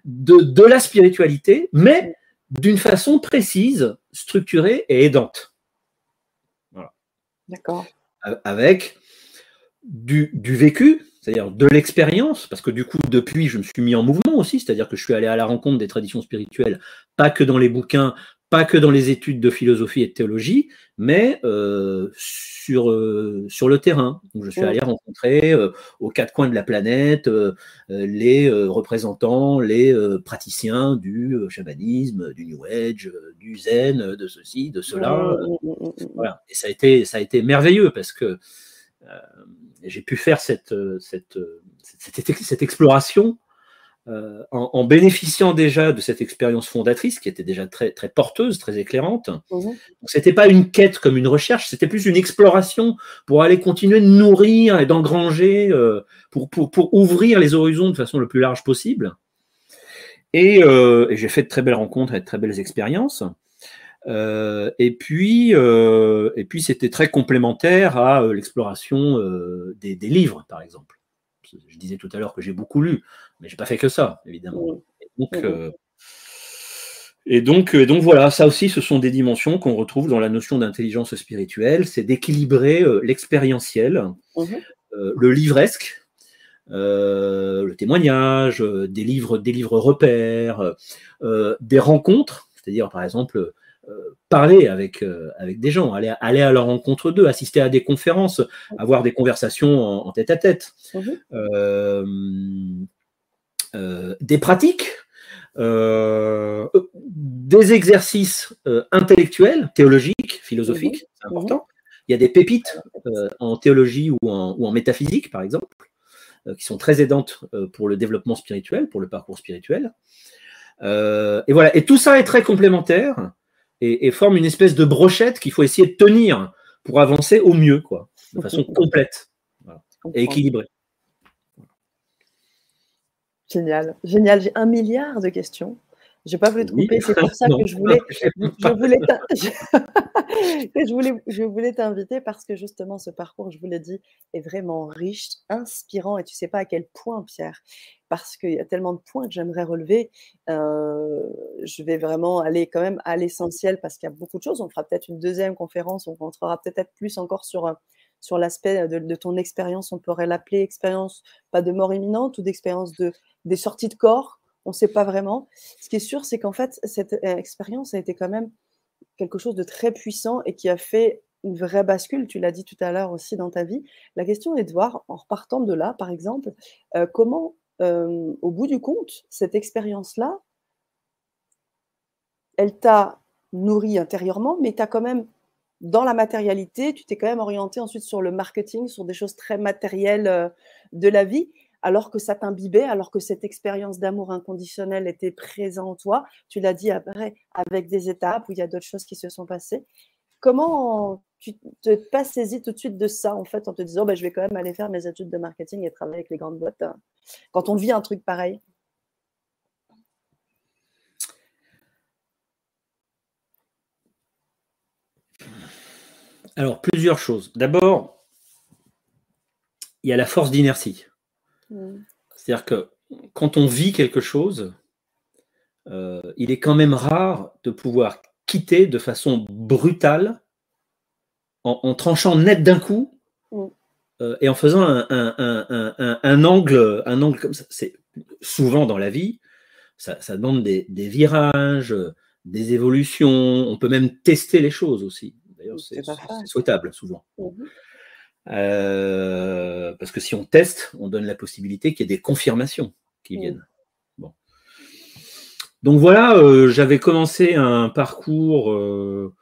de, de la spiritualité, mais d'une façon précise, structurée et aidante. D'accord. Avec du, vécu, c'est-à-dire de l'expérience, parce que du coup, depuis, je me suis mis en mouvement aussi, c'est-à-dire que je suis allé à la rencontre des traditions spirituelles, pas que dans les bouquins, pas que dans les études de philosophie et de théologie, mais euh, sur, euh, sur le terrain. Donc, je suis allé rencontrer euh, aux quatre coins de la planète les représentants, les praticiens du chamanisme, du New Age, du Zen, de ceci, de cela. Voilà. Et ça a été, ça a été merveilleux parce que j'ai pu faire cette, cette, cette, cette exploration euh, en, bénéficiant déjà de cette expérience fondatrice qui était déjà très, très porteuse, très éclairante. Mhm. Ce n'était pas une quête comme une recherche, c'était plus une exploration pour aller continuer de nourrir et d'engranger, euh, pour, pour, pour, ouvrir les horizons de façon le plus large possible. Et, euh, j'ai fait de très belles rencontres et de très belles expériences. et puis, et puis c'était très complémentaire à l'exploration des, des, livres, par exemple. Je disais tout à l'heure que j'ai beaucoup lu, mais j'ai pas fait que ça, évidemment. Euh, et donc, et donc, voilà, ça aussi, ce sont des dimensions qu'on retrouve dans la notion d'intelligence spirituelle, c'est d'équilibrer euh, l'expérientiel, mhm. euh, le livresque, le témoignage, des livres, des livres repères, des rencontres, c'est-à-dire par exemple parler avec, avec des gens, aller, aller à leur rencontre d'eux, assister à des conférences, avoir des conversations en, tête à tête. Mhm. Euh, des pratiques, euh, des exercices euh, intellectuels, théologiques, philosophiques, c'est important. Il y a des pépites en théologie ou en, métaphysique, par exemple, qui sont très aidantes pour le développement spirituel, pour le parcours spirituel. et voilà. Et tout ça est très complémentaire et, forme une espèce de brochette qu'il faut essayer de tenir pour avancer au mieux, quoi, de façon complète et équilibrée. Génial, génial. J'ai un milliard de questions. Je n'ai pas voulu te couper, c'est pour ça (laughs) que je voulais, (laughs) (laughs) je voulais, je voulais, t'inviter parce que justement ce parcours, je vous l'ai dit, est vraiment riche, inspirant et tu sais pas à quel point, Pierre, parce qu'il y a tellement de points que j'aimerais relever. Euh, je vais vraiment aller quand même à l'essentiel parce qu'il y a beaucoup de choses. On fera peut-être une deuxième conférence, on rentrera peut-être plus encore sur sur l'aspect de, ton expérience, on pourrait l'appeler expérience pas de mort imminente ou d'expérience de, des sorties de corps, on ne sait pas vraiment. Ce qui est sûr, c'est qu'en fait, cette euh, expérience a été quand même quelque chose de très puissant et qui a fait une vraie bascule, tu l'as dit tout à l'heure aussi dans ta vie. La question est de voir, en repartant de là, par exemple, euh, comment, euh, au bout du compte, cette expérience-là, elle t'a nourri intérieurement, mais tu as quand même dans la matérialité, tu t'es quand même orienté ensuite sur le marketing, sur des choses très matérielles de la vie, alors que ça t'imbibait, alors que cette expérience d'amour inconditionnel était présente en toi. Tu l'as dit après, avec des étapes où il y a d'autres choses qui se sont passées. Comment tu te pas saisi tout de suite de ça, en fait, en te disant, bah, je vais quand même aller faire mes études de marketing et travailler avec les grandes boîtes, hein, quand on vit un truc pareil? Alors, plusieurs choses. D'abord, il y a la force d'inertie. C'est-à-dire que quand on vit quelque chose, euh, il est quand même rare de pouvoir quitter de façon brutale, en, tranchant net d'un coup, mm. euh, et en faisant un, angle, un angle comme ça. C'est souvent dans la vie, ça, demande des, virages, des évolutions. On peut même tester les choses aussi. D'ailleurs, c'est souhaitable souvent. Mm-hmm. Euh, parce que si on teste, on donne la possibilité qu'il y ait des confirmations qui mm. viennent. Donc voilà, euh, j'avais commencé un parcours euh,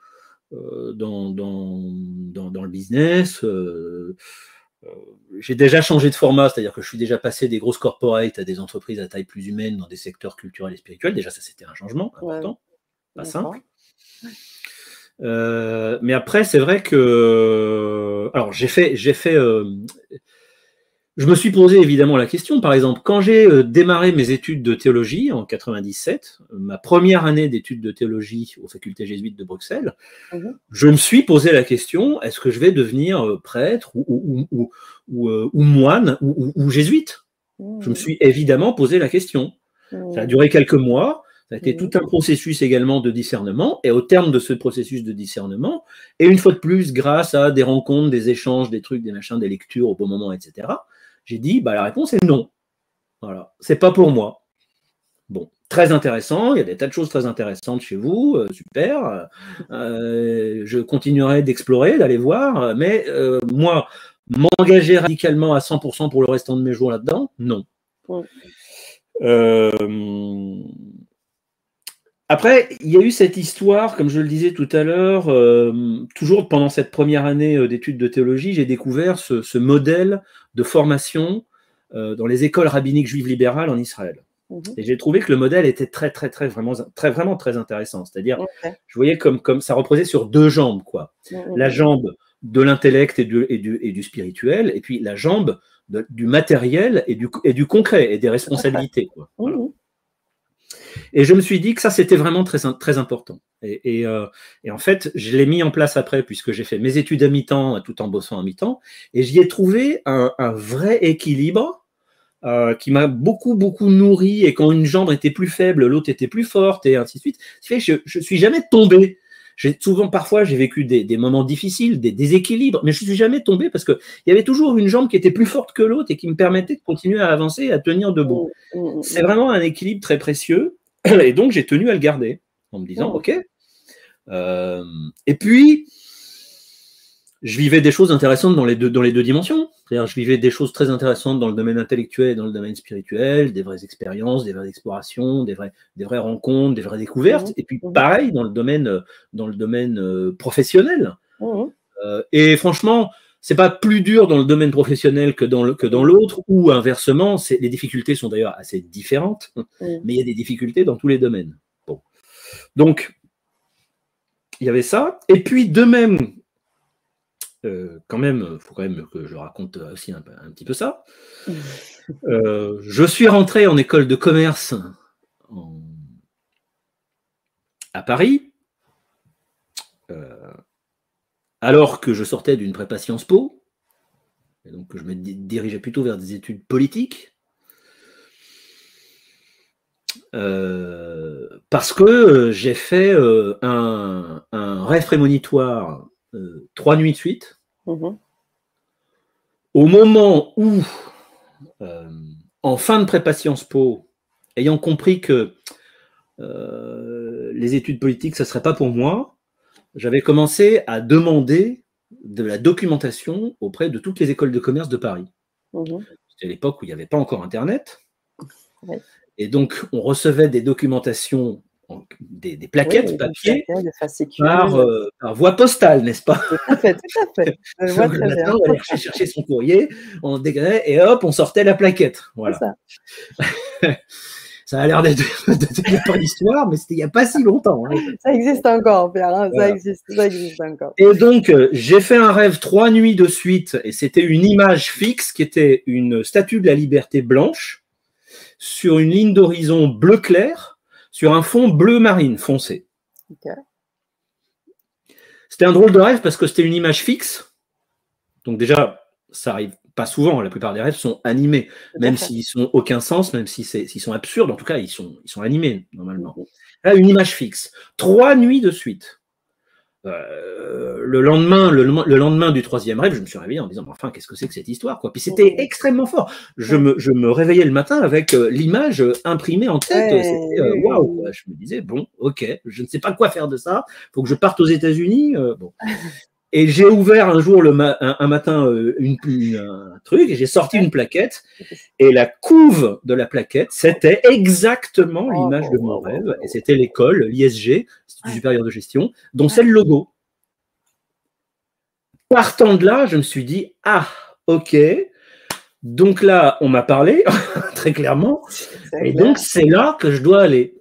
dans, dans, le business. j'ai déjà changé de format, c'est-à-dire que je suis déjà passé des grosses corporates à des entreprises à taille plus humaine dans des secteurs culturels et spirituels. Déjà, ça, c'était un changement important, pas simple. Mais après, c'est vrai que. Alors, j'ai fait. J'ai fait je me suis posé évidemment la question, par exemple, quand j'ai euh, démarré mes études de théologie en 97, ma première année d'études de théologie aux facultés jésuites de Bruxelles, mhm. je me suis posé la question, est-ce que je vais devenir euh, prêtre ou, euh, moine ou, jésuite? Je me mhm. suis évidemment posé la question. Mhm. Ça a duré quelques mois, ça a été tout un processus également de discernement, et au terme de ce processus de discernement, et une fois de plus, grâce à des rencontres, des échanges, des trucs, des machins, des lectures au bon moment, etc., j'ai dit, bah, la réponse est non. Voilà, c'est pas pour moi. Bon, très intéressant, il y a des tas de choses très intéressantes chez vous, euh, super. Euh, je continuerai d'explorer, d'aller voir, mais euh, moi, m'engager radicalement à 100% pour le restant de mes jours là-dedans, non. Après, il y a eu cette histoire, comme je le disais tout à l'heure, euh, toujours pendant cette première année euh, d'études de théologie, j'ai découvert ce, modèle de formation euh, dans les écoles rabbiniques juives libérales en Israël. Mhm. Et j'ai trouvé que le modèle était très, très, très, vraiment très, vraiment très intéressant. C'est-à-dire, je voyais comme, comme ça reposait sur deux jambes, quoi. Mhm. La jambe de l'intellect et du, et, du, et du, spirituel, et puis la jambe du matériel et du, et du concret et des responsabilités. Quoi. Mhm. Et je me suis dit que ça, c'était vraiment très, important. Euh, et, en fait, je l'ai mis en place après, puisque j'ai fait mes études à mi-temps tout en bossant à mi-temps, et j'y ai trouvé un, vrai équilibre euh, qui m'a beaucoup, beaucoup nourri. Et quand une jambe était plus faible, l'autre était plus forte, et ainsi de suite. Je ne suis jamais tombé. J'ai souvent, parfois, j'ai vécu des, moments difficiles, des déséquilibres, mais je ne suis jamais tombé parce qu'il y avait toujours une jambe qui était plus forte que l'autre et qui me permettait de continuer à avancer et à tenir debout. Mmh, mmh, mmh. C'est vraiment un équilibre très précieux. (clears throat) Et donc, j'ai tenu à le garder en me disant, OK. Euh, et puis, je vivais des choses intéressantes dans les deux, dans les deux dimensions. C'est-à-dire, je vivais des choses très intéressantes dans le domaine intellectuel et dans le domaine spirituel, des vraies expériences, des vraies explorations, des, vraies, des vraies rencontres, des vraies découvertes. Mmh. Et puis, mmh. pareil, dans le domaine, dans le domaine euh, professionnel. Mmh. Euh, et franchement, c'est pas plus dur dans le domaine professionnel que dans, que dans l'autre, ou inversement, les difficultés sont d'ailleurs assez différentes, mais il y a des difficultés dans tous les domaines. Bon. Donc, il y avait ça. Et puis, de même, euh, quand même, il faut quand même que je raconte aussi un, petit peu ça. Euh, je suis rentré en école de commerce à Paris. Euh, alors que je sortais d'une prépa Sciences Po, et donc je me dirigeais plutôt vers des études politiques, euh, parce que j'ai fait euh, un, rêve prémonitoire euh, trois nuits de suite, mhm. au moment où, en fin de prépa Sciences Po, ayant compris que les études politiques, ce ne serait pas pour moi, j'avais commencé à demander de la documentation auprès de toutes les écoles de commerce de Paris. Mhm. C'était l'époque où il n'y avait pas encore Internet. Et donc, on recevait des documentations, des, plaquettes papier euh, par, voie postale, n'est-ce pas? Tout à fait, tout à fait. (laughs) on allait chercher son courrier, on dégradait et hop, on sortait la plaquette. Voilà. Ça. (laughs) ça a l'air d'être pas l'histoire, mais c'était il n'y a pas si longtemps. Hein. Ça existe encore, Pierre. Hein, ça, existe, ça, existe, encore. Et donc, euh, j'ai fait un rêve trois nuits de suite, et c'était une image fixe qui était une statue de la liberté blanche sur une ligne d'horizon bleu clair, sur un fond bleu marine foncé. C'était un drôle de rêve parce que c'était une image fixe. Donc déjà, ça arrive pas souvent. La plupart des rêves sont animés, même s'ils sont aucun sens, même s'ils sont absurdes. En tout cas, ils sont, ils sont animés normalement. Là, une image fixe. Trois nuits de suite. Euh, le lendemain, le, lendemain du troisième rêve, je me suis réveillé en disant enfin qu'est-ce que c'est que cette histoire quoi? Puis c'était extrêmement fort. Je me, je me réveillais le matin avec euh, l'image imprimée en tête. Euh, waouh. Je me disais bon ok, je ne sais pas quoi faire de ça. Faut que je parte aux États-Unis. bon. (laughs) Et j'ai ouvert un jour le un, matin une, un truc et j'ai sorti une plaquette. Et la couve de la plaquette c'était exactement oh, l'image de mon oh, rêve. Et c'était l'école, l'ISG, Institut supérieur de gestion, dont c'est le logo. Partant de là, je me suis dit ah ok, donc là on m'a parlé (laughs) très clairement. Et donc c'est là que je dois aller.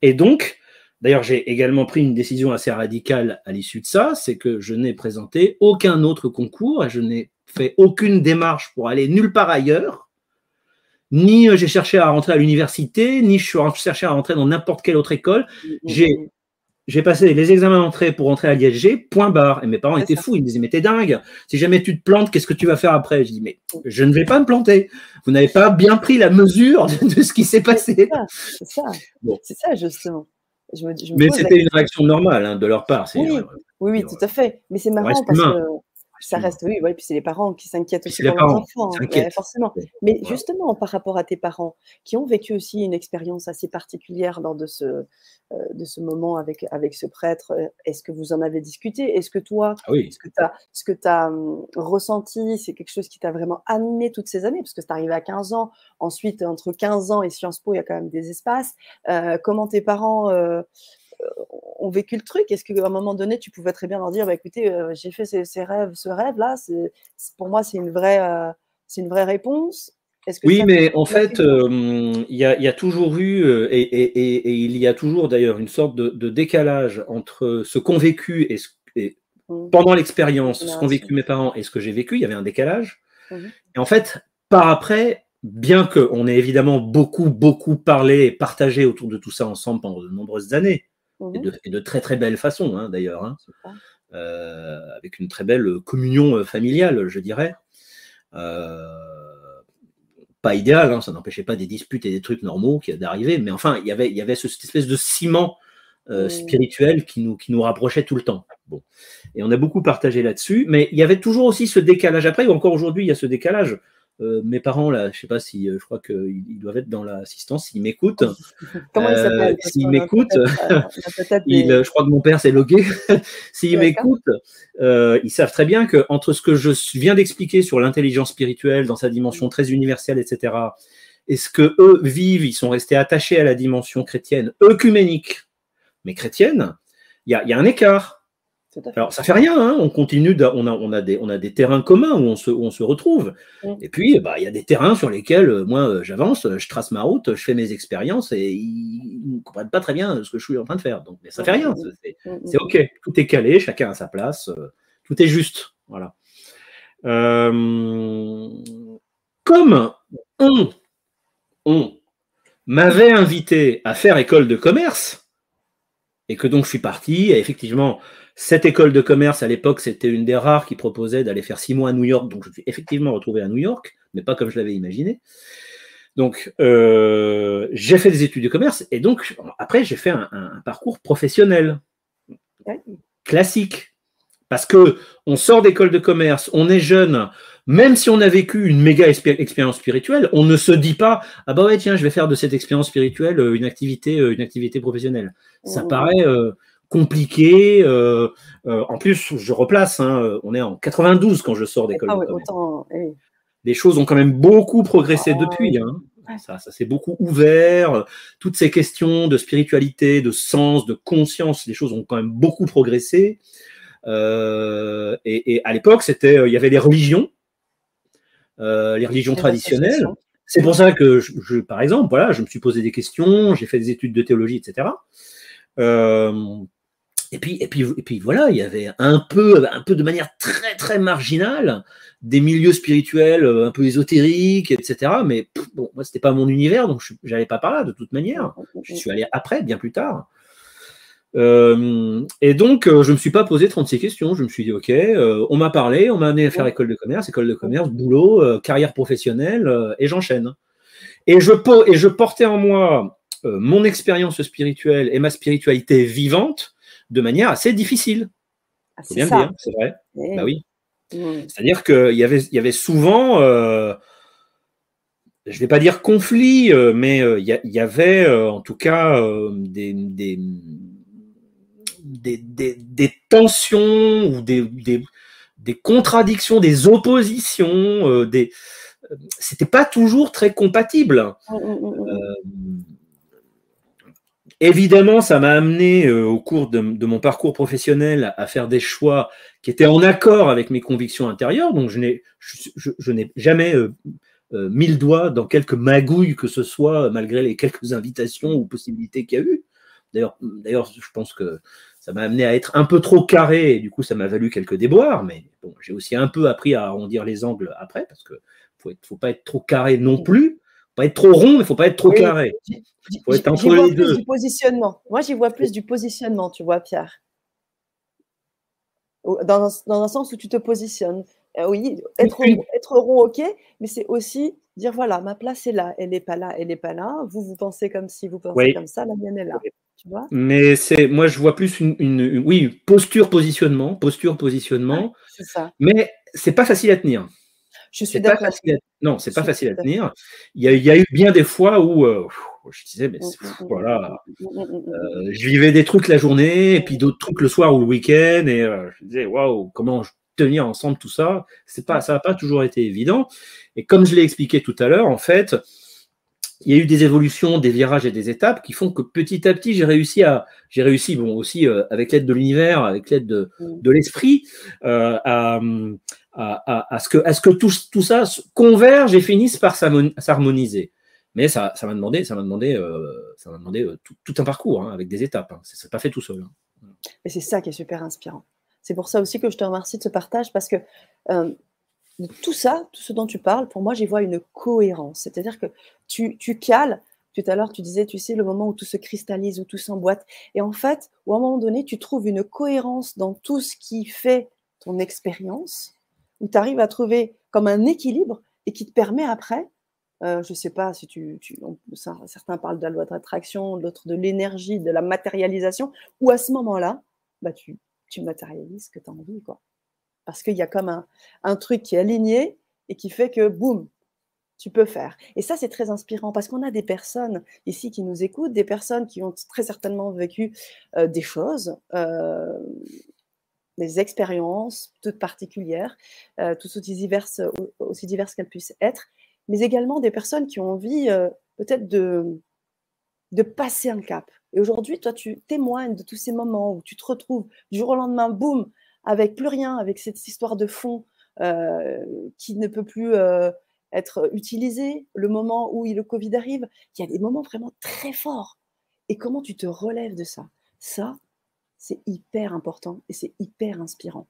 Et donc D'ailleurs, j'ai également pris une décision assez radicale à l'issue de ça, c'est que je n'ai présenté aucun autre concours et je n'ai fait aucune démarche pour aller nulle part ailleurs. Ni euh, j'ai cherché à rentrer à l'université, ni je suis cherché à rentrer dans n'importe quelle autre école. J'ai j'ai passé les examens d'entrée pour rentrer à l'ISG, point barre. Et mes parents étaient fous, ils me disaient, mais t'es dingue, si jamais tu te plantes, qu'est-ce que tu vas faire après? Je dis, mais je ne vais pas me planter. Vous n'avez pas bien pris la mesure de, ce qui s'est passé. C'est ça, c'est ça, justement mais c'était une réaction normale hein, de leur part. Oui, oui, tout à fait. Mais c'est marrant parce que ça reste, oui, puis c'est les parents qui s'inquiètent aussi pour leurs enfants, hein, forcément. Mais justement, par rapport à tes parents, qui ont vécu aussi une expérience assez particulière lors de ce, euh, de ce moment avec, avec ce prêtre, euh, est-ce que vous en avez discuté? Est-ce que toi, ah ce que tu as, ce que as hum, ressenti, c'est quelque chose qui t'a vraiment animé toutes ces années? Parce que c'est arrivé à 15 ans, ensuite, entre 15 ans et Sciences Po, il y a quand même des espaces. Euh, comment tes parents ont vécu le truc Est-ce qu'à un moment donné, tu pouvais très bien leur dire, bah, écoutez, euh, j'ai fait ces, rêves, ce rêve-là, pour moi, c'est une, vraie, euh, c'est une vraie réponse oui, mais en fait, euh, il y, a toujours eu, et, il y a toujours d'ailleurs une sorte de, décalage entre ce qu'ont vécu et, ce, mmh. pendant l'expérience, ce qu'ont vécu mes parents et ce que j'ai vécu, il y avait un décalage. Mmh et en fait, par après, bien qu'on ait évidemment beaucoup, beaucoup parlé et partagé autour de tout ça ensemble pendant de nombreuses années, Mmh et, de, très très belle façon hein, d'ailleurs, hein. euh, avec une très belle communion euh, familiale, je dirais. Euh, pas idéal, hein, ça n'empêchait pas des disputes et des trucs normaux qui d'arriver, mais enfin, il y avait, il y avait cette espèce de ciment mmh. spirituel qui nous, qui nous rapprochait tout le temps. Bon. Et on a beaucoup partagé là-dessus, mais il y avait toujours aussi ce décalage après, ou encore aujourd'hui, il y a ce décalage. Euh, mes parents, là, je sais pas si, euh, je crois qu'ils doivent être dans l'assistance, s'ils m'écoutent. (laughs) Comment ils s'appellent euh, S'ils m'écoutent, (laughs) je crois que mon père s'est logué. (laughs) s'ils m'écoutent, ils savent très bien que entre ce que je viens d'expliquer sur l'intelligence spirituelle dans sa dimension très universelle, etc., et ce que eux vivent, ils sont restés attachés à la dimension chrétienne, œcuménique, mais chrétienne, il y, y a, un écart. Alors, ça fait rien, hein, on continue, on, a, on, a des, on a des terrains communs où on se, on se retrouve. Mm. Et puis, bah, il y a des terrains sur lesquels, euh, moi, euh, j'avance, je trace ma route, je fais mes expériences et ils ne comprennent pas très bien ce que je suis en train de faire. Donc, mais ça fait rien, mm. c'est OK, tout est calé, chacun a sa place, euh, tout est juste. Voilà. comme on, on m'avait invité à faire école de commerce, et que donc je suis parti, et effectivement, cette école de commerce, à l'époque, c'était une des rares qui proposait d'aller faire six mois à New York. Donc, je me suis effectivement retrouvé à New York, mais pas comme je l'avais imaginé. Donc, euh, j'ai fait des études de commerce et donc, après, j'ai fait un, parcours professionnel classique. Parce que on sort d'école de commerce, on est jeune, même si on a vécu une méga expérience spirituelle, on ne se dit pas ah bah ouais tiens je vais faire de cette expérience spirituelle euh, une activité euh, une activité professionnelle. Ça mmh. paraît compliqué. Euh, euh, en plus, je replace, hein, on est en 92 quand je sors d'école. Eh Les choses ont quand même beaucoup progressé ah, depuis. Hein. Ça, ça s'est beaucoup ouvert. Toutes ces questions de spiritualité, de sens, de conscience, les choses ont quand même beaucoup progressé. Euh, et, à l'époque, c'était, il y avait les religions, les religions traditionnelles. C'est pour ça que, je, par exemple, voilà, je me suis posé des questions, j'ai fait des études de théologie, etc. Et puis, et puis, et puis voilà, il y avait un peu, un peu de manière très très marginale des milieux spirituels euh, un peu ésotériques, etc. Mais bon, moi c'était pas mon univers, donc je n'allais pas par là de toute manière. Je suis allé après, bien plus tard. Euh, et donc, je ne me suis pas posé 36 questions. Je me suis dit, OK, on m'a parlé, on m'a amené à faire école de commerce, école de commerce, boulot, carrière professionnelle, et j'enchaîne. Et je, et je portais en moi mon expérience spirituelle et ma spiritualité vivante de manière assez difficile. Ah, c'est bien dire, c'est vrai. Bah oui. Mmh. C'est-à-dire qu'il y avait, y avait souvent, euh, je ne vais pas dire conflit, euh, mais euh, il y, avait en tout cas des, des, des, tensions ou des, des, contradictions, des oppositions, des c'était pas toujours très compatible. Mmh, mmh, Évidemment, ça m'a amené euh, au cours de, mon parcours professionnel à faire des choix qui étaient en accord avec mes convictions intérieures. Donc, je n'ai, je, n'ai jamais euh, euh, mis le doigt dans quelques magouilles que ce soit, malgré les quelques invitations ou possibilités qu'il y a eu. D'ailleurs, d'ailleurs, je pense que ça m'a amené à être un peu trop carré et du coup, ça m'a valu quelques déboires. Mais bon, j'ai aussi un peu appris à arrondir les angles après parce que faut, faut pas être trop carré non plus pas être trop rond, mais il faut pas être trop carré. Il faut être entre les deux. du positionnement. Moi, j'y vois plus du positionnement, tu vois, Pierre. Dans un, dans un sens où tu te positionnes. Euh, oui, être, rond, être rond, ok, mais c'est aussi dire voilà, ma place est là, elle n'est pas là, elle n'est pas là. Vous, vous pensez comme si, vous pensez comme ça, la mienne est là. Tu vois? Mais c'est, moi, je vois plus une, une, oui, posture, positionnement, posture, positionnement. c'est ça. Mais c'est pas facile à tenir. Je suis d'accord. Non, c'est pas facile à tenir. Il y, a, eu bien des fois où euh, je disais, mais voilà, je vivais des trucs la journée et puis d'autres trucs le soir ou le week-end et euh, je disais, waouh, comment tenir ensemble tout ça? C'est pas, ça n'a pas toujours été évident. Et comme je l'ai expliqué tout à l'heure, en fait, il y a eu des évolutions, des virages et des étapes qui font que petit à petit, j'ai réussi à, j'ai réussi, bon, aussi euh, avec l'aide de l'univers, avec l'aide de, de l'esprit, à, à, ce que, à ce que tout, tout, ça converge et finisse par s'harmoniser. Mais ça, ça m'a demandé, ça m'a demandé, euh, ça m'a demandé euh, tout, un parcours hein, avec des étapes. Hein. Ça pas fait tout seul. Hein. Et c'est ça qui est super inspirant. C'est pour ça aussi que je te remercie de ce partage parce que tout ça, tout ce dont tu parles, pour moi, j'y vois une cohérence. C'est-à-dire que tu, tu cales. Tout à l'heure, tu disais, tu sais, le moment où tout se cristallise, où tout s'emboîte. Et en fait, ou à un moment donné, tu trouves une cohérence dans tout ce qui fait ton expérience, où tu arrives à trouver comme un équilibre et qui te permet après, euh, je ne sais pas si tu, certains parlent de la loi de l'attraction, d'autres de l'énergie, de la matérialisation, ou à ce moment-là, bah tu, tu matérialises ce que tu as envie. Quoi. Parce qu'il y a comme un, truc qui est aligné et qui fait que, boum, tu peux faire. Et ça, c'est très inspirant parce qu'on a des personnes ici qui nous écoutent, des personnes qui ont très certainement vécu euh, des choses, euh, des expériences toutes particulières, euh, toutes aussi diverses, aussi diverses qu'elles puissent être, mais également des personnes qui ont envie peut-être de, de passer un cap. Et aujourd'hui, toi, tu témoignes de tous ces moments où tu te retrouves du jour au lendemain, boum, avec plus rien, avec cette histoire de fond euh, qui ne peut plus être utilisée, le moment où le Covid arrive, il y a des moments vraiment très forts. Et comment tu te relèves de ça? Ça, c'est hyper important et c'est hyper inspirant.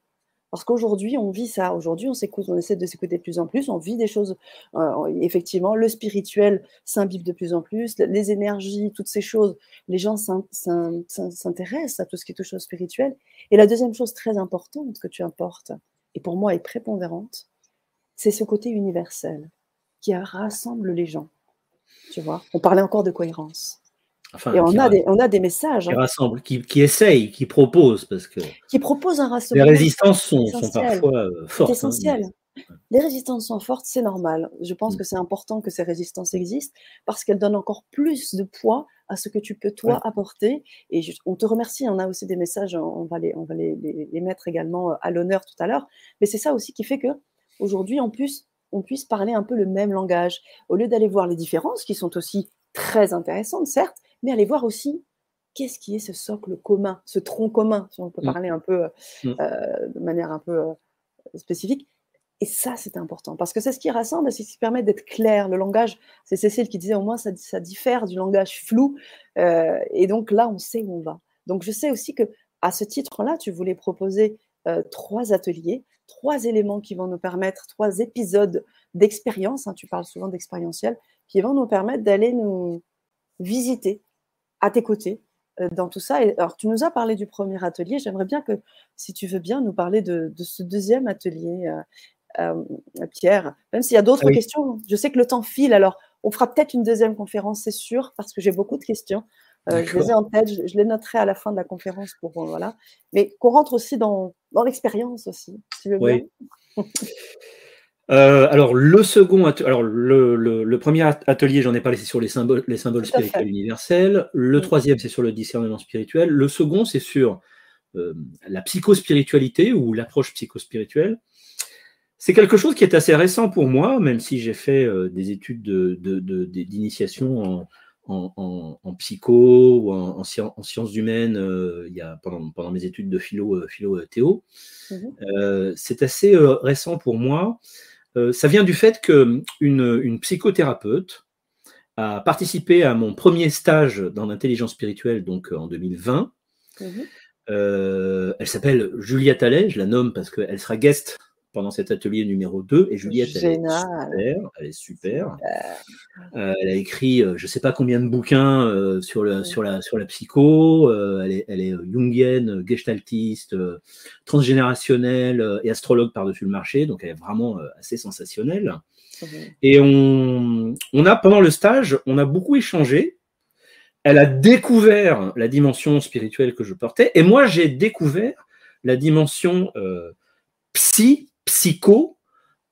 Parce qu'aujourd'hui, on vit ça. Aujourd'hui, on s'écoute, on essaie de s'écouter de plus en plus. On vit des choses. Euh, effectivement, le spirituel s'imbibe de plus en plus. Les énergies, toutes ces choses. Les gens s'intéressent à tout ce qui touche au spirituel. Et la deuxième chose très importante que tu importes, et pour moi est prépondérante, c'est ce côté universel qui rassemble les gens. Tu vois, on parlait encore de cohérence et on a, des, on a des messages. Qui hein. rassemblent, qui, qui essayent, qui proposent. Parce que qui proposent un rassemblement. Les résistances sont, sont parfois euh, fortes. C'est hein, essentiel. Les résistances sont fortes, c'est normal. Je pense mm. que c'est important que ces résistances existent parce qu'elles donnent encore plus de poids à ce que tu peux toi apporter. Et on te remercie. On a aussi des messages, on va les, on va les, les, mettre également euh, à l'honneur tout à l'heure. Mais c'est ça aussi qui fait que aujourd'hui, en plus, on puisse parler un peu le même langage au lieu d'aller voir les différences qui sont aussi très intéressantes, certes, mais allez voir aussi qu'est-ce qui est ce socle commun, ce tronc commun, si on peut mmh. parler un peu mmh. euh, de manière un peu euh, spécifique. Et ça, c'est important, parce que c'est ce qui rassemble, c'est ce qui permet d'être clair. Le langage, c'est Cécile qui disait au moins ça, ça diffère du langage flou, euh, et donc là, on sait où on va. Donc je sais aussi que à ce titre-là, tu voulais proposer trois ateliers, trois éléments qui vont nous permettre, trois épisodes d'expérience, hein, tu parles souvent d'expérientiel, qui vont nous permettre d'aller nous visiter à tes côtés dans tout ça. Et, alors, tu nous as parlé du premier atelier. J'aimerais bien que, si tu veux bien, nous parler de, ce deuxième atelier, Pierre. Même s'il y a d'autres questions, je sais que le temps file. Alors, on fera peut-être une deuxième conférence, c'est sûr, parce que j'ai beaucoup de questions. je les ai en tête, je, les noterai à la fin de la conférence pour voilà. Mais qu'on rentre aussi dans, dans l'expérience aussi, si tu veux bien. (laughs) Euh, alors, le second, alors le, premier atelier, j'en ai parlé, c'est sur les symboles, les symboles spirituels universels. Le troisième, c'est sur le discernement spirituel. Le second, c'est sur euh, la psychospiritualité ou l'approche psychospirituelle. C'est quelque chose qui est assez récent pour moi, même si j'ai fait euh, des études d'initiation en, psycho ou en, sciences humaines il y a, pendant, mes études de philo, philo théo. Mmh c'est assez récent pour moi. Euh, ça vient du fait qu'une une psychothérapeute a participé à mon premier stage dans l'intelligence spirituelle, donc euh, en 2020. Mhm. Euh, elle s'appelle Juliette Allais, je la nomme parce qu'elle sera guest pendant cet atelier numéro 2. Et Juliette, elle est super. Elle, est super. Euh, elle a écrit euh, je ne sais pas combien de bouquins euh, sur, le, sur, la, sur la psycho. elle, est, elle est jungienne, gestaltiste, transgénérationnelle et astrologue par-dessus le marché. Donc elle est vraiment assez sensationnelle. Et on, on a, pendant le stage, on a beaucoup échangé. Elle a découvert la dimension spirituelle que je portais. Et moi, j'ai découvert la dimension psy psycho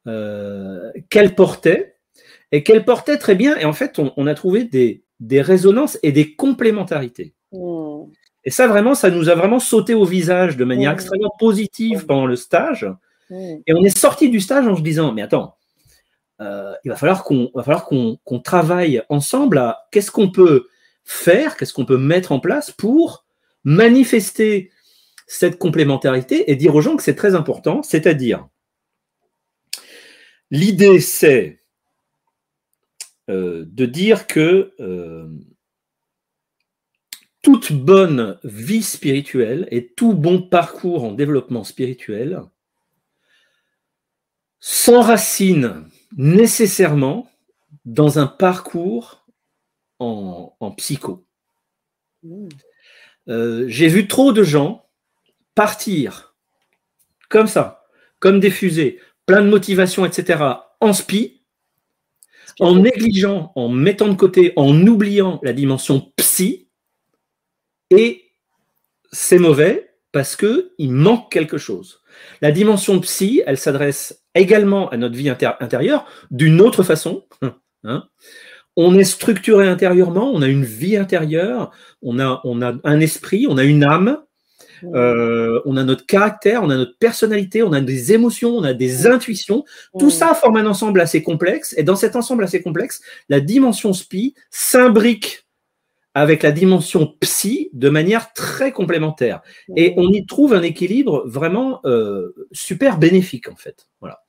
euh, qu'elle portait et qu'elle portait très bien. Et en fait, on, a trouvé des, résonances et des complémentarités. Hmm. Et ça, vraiment, ça nous a vraiment sauté au visage de manière hmm. extrêmement positive hmm. pendant le stage. Et on est sorti du stage en se disant, mais attends, euh, il va falloir qu'on va falloir qu'on travaille ensemble à qu'est-ce qu'on peut faire, qu'est-ce qu'on peut mettre en place pour manifester cette complémentarité et dire aux gens que c'est très important, c'est-à-dire L'idée, c'est euh, de dire que euh, toute bonne vie spirituelle et tout bon parcours en développement spirituel s'enracine nécessairement dans un parcours en, psycho. Mmh. Euh, j'ai vu trop de gens partir comme ça, comme des fusées, plein de motivation, etc., en spi, en négligeant, en mettant de côté, en oubliant la dimension psy, et c'est mauvais parce qu'il manque quelque chose. La dimension psy, elle s'adresse également à notre vie intérieure d'une autre façon. (laughs) Hein. on est structuré intérieurement, on a une vie intérieure, on a, on a un esprit, on a une âme, euh, on a notre caractère, on a notre personnalité, on a des émotions, on a des intuitions. Tout ça forme un ensemble assez complexe. Et dans cet ensemble assez complexe, la dimension spi s'imbrique avec la dimension psy de manière très complémentaire. Et on y trouve un équilibre vraiment euh, super bénéfique, en fait. Voilà.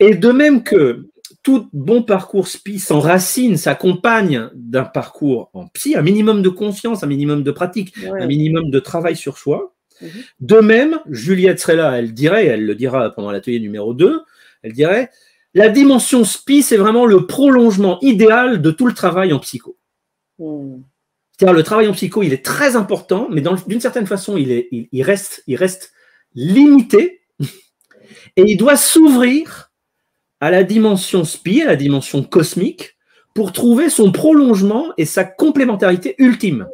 Et de même que tout bon parcours SPI s'enracine, s'accompagne d'un parcours en psy, un minimum de conscience, un minimum de pratique, un minimum de travail sur soi. Mhm. De même, Juliette serait là, elle dirait, elle le dira pendant l'atelier numéro 2, elle dirait, la dimension SPI, c'est vraiment le prolongement idéal de tout le travail en psycho. Hmm. C'est-à-dire le travail en psycho, il est très important, mais d'une certaine façon, il, est, il, reste, il reste limité et il doit s'ouvrir à la dimension spi, à la dimension cosmique, pour trouver son prolongement et sa complémentarité ultime.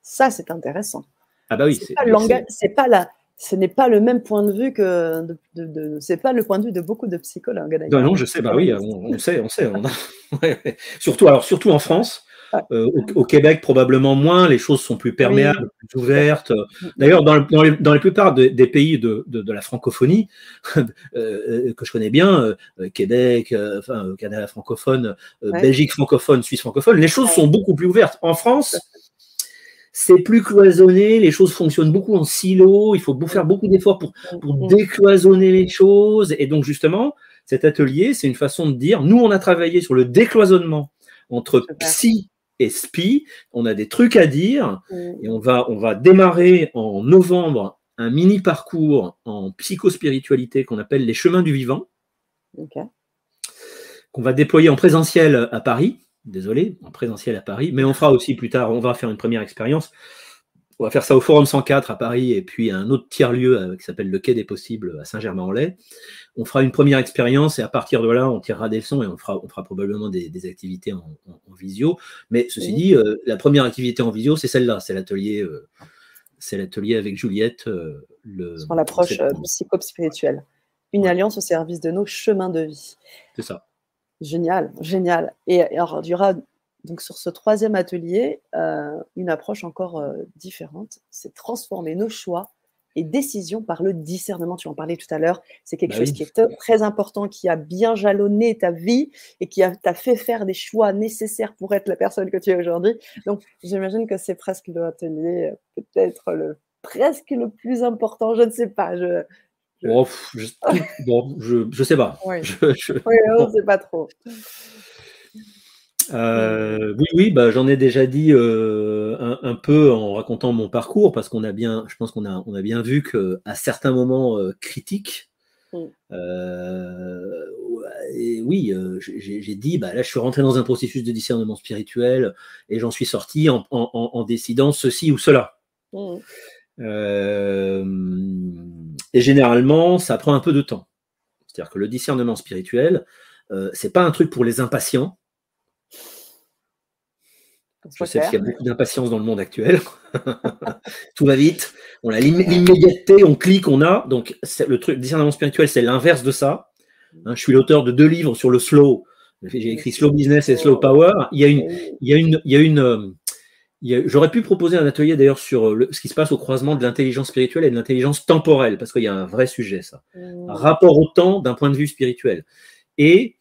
Ça, c'est intéressant. Ah bah oui. C'est pas, pas la, ce n'est pas le même point de vue que de, c'est pas le point de vue de beaucoup de psychologues. Non, non, je sais, bah oui, on, sait, on sait. (laughs) surtout, alors surtout en France, euh, au, Québec, probablement moins, les choses sont plus perméables, plus ouvertes. D'ailleurs, dans, dans, les plupart des pays de, la francophonie, euh, (laughs) euh, que je connais bien, Québec, enfin, Canada francophone, Belgique francophone, Suisse francophone, les choses sont beaucoup plus ouvertes. En France, c'est plus cloisonné, les choses fonctionnent beaucoup en silo, il faut faire beaucoup d'efforts pour, pour décloisonner les choses. Et donc, justement, cet atelier, c'est une façon de dire, nous, on a travaillé sur le décloisonnement entre psy SPI. On a des trucs à dire mm. et on va, on va démarrer en novembre un mini parcours en psychospiritualité qu'on appelle les chemins du vivant, qu'on va déployer en présentiel à Paris. Désolé, en présentiel à Paris, mais on fera aussi plus tard, on va faire une première expérience on va faire ça au Forum 104 à Paris et puis à un autre tiers-lieu qui s'appelle le Quai des Possibles à Saint-Germain-en-Laye. On fera une première expérience et à partir de là, on tirera des leçons et on fera, on fera probablement des, activités en, visio. Mais ceci dit, la première activité en visio, c'est celle-là, c'est l'atelier c'est l'atelier avec Juliette. Euh, le, Sur l'approche euh, psycho-spirituelle. Une alliance au service de nos chemins de vie. C'est ça. Génial, génial. Et alors, il y aura donc sur ce troisième atelier euh, une approche encore différente. C'est transformer nos choix et décision par le discernement. Tu en parlais tout à l'heure. C'est quelque bah chose qui est très important, qui a bien jalonné ta vie et qui t'a fait faire des choix nécessaires pour être la personne que tu es aujourd'hui. Donc, j'imagine que c'est presque l'atelier, euh, peut-être le presque le plus important. Je ne sais pas. Je, je... Oh, je, sais pas. Oui, oui on ne sait pas trop. Euh, oui, oui, bah, j'en ai déjà dit euh, un, peu en racontant mon parcours, parce qu'on a bien, je pense qu'on a, on a bien vu qu'à certains moments euh, critiques, mm. et oui, j'ai dit, bah, là, je suis rentré dans un processus de discernement spirituel et j'en suis sorti en, décidant ceci ou cela. Mm. et généralement, ça prend un peu de temps. C'est-à-dire que le discernement spirituel, c'est pas un truc pour les impatients je sais qu'il y a beaucoup d'impatience dans le monde actuel. (laughs) Tout va vite. On a l'immédiateté, on clique, on a. Donc, le truc, discernement spirituel, c'est l'inverse de ça. Hein, je suis l'auteur de deux livres sur le slow. J'ai écrit Slow Business et Slow Power. Il y a une, il y a une, il y a une, euh, J'aurais pu proposer un atelier d'ailleurs sur ce qui se passe au croisement de l'intelligence spirituelle et de l'intelligence temporelle, parce qu'il y a un vrai sujet, ça. Mmh. Rapport au temps d'un point de vue spirituel. Et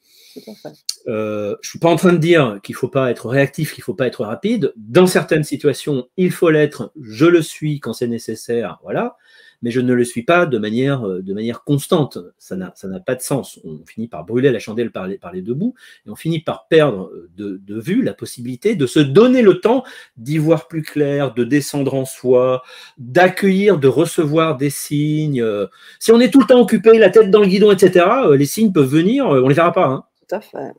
euh, je ne suis pas en train de dire qu'il ne faut pas être réactif, qu'il ne faut pas être rapide. Dans certaines situations, il faut l'être. Je le suis quand c'est nécessaire, voilà. Mais je ne le suis pas de manière, euh, de manière constante. Ça n'a pas de sens. On finit par brûler la chandelle par les, par les deux bouts et on finit par perdre euh, de, de vue la possibilité de se donner le temps d'y voir plus clair, de descendre en soi, d'accueillir, de recevoir des signes. Si on est tout le temps occupé, la tête dans le guidon, etc., les signes peuvent venir, on ne les verra pas. Hein. Tout à fait.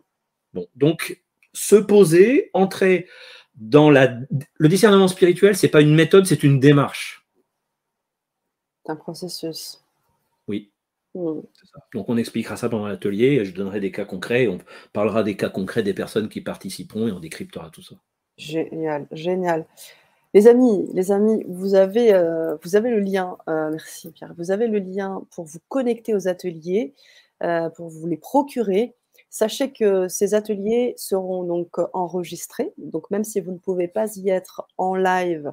Bon, donc, se poser, entrer dans la. Le discernement spirituel, c'est pas une méthode, c'est une démarche. C'est un processus. Oui. Hmm. Donc, on expliquera ça pendant l'atelier. Je donnerai des cas concrets. On parlera des cas concrets des personnes qui participeront et on décryptera tout ça. Génial, génial. Les amis, les amis, vous avez, euh, vous avez le lien. Euh, merci Pierre. Vous avez le lien pour vous connecter aux ateliers, euh, pour vous les procurer. Sachez que ces ateliers seront donc enregistrés. Donc même si vous ne pouvez pas y être en live,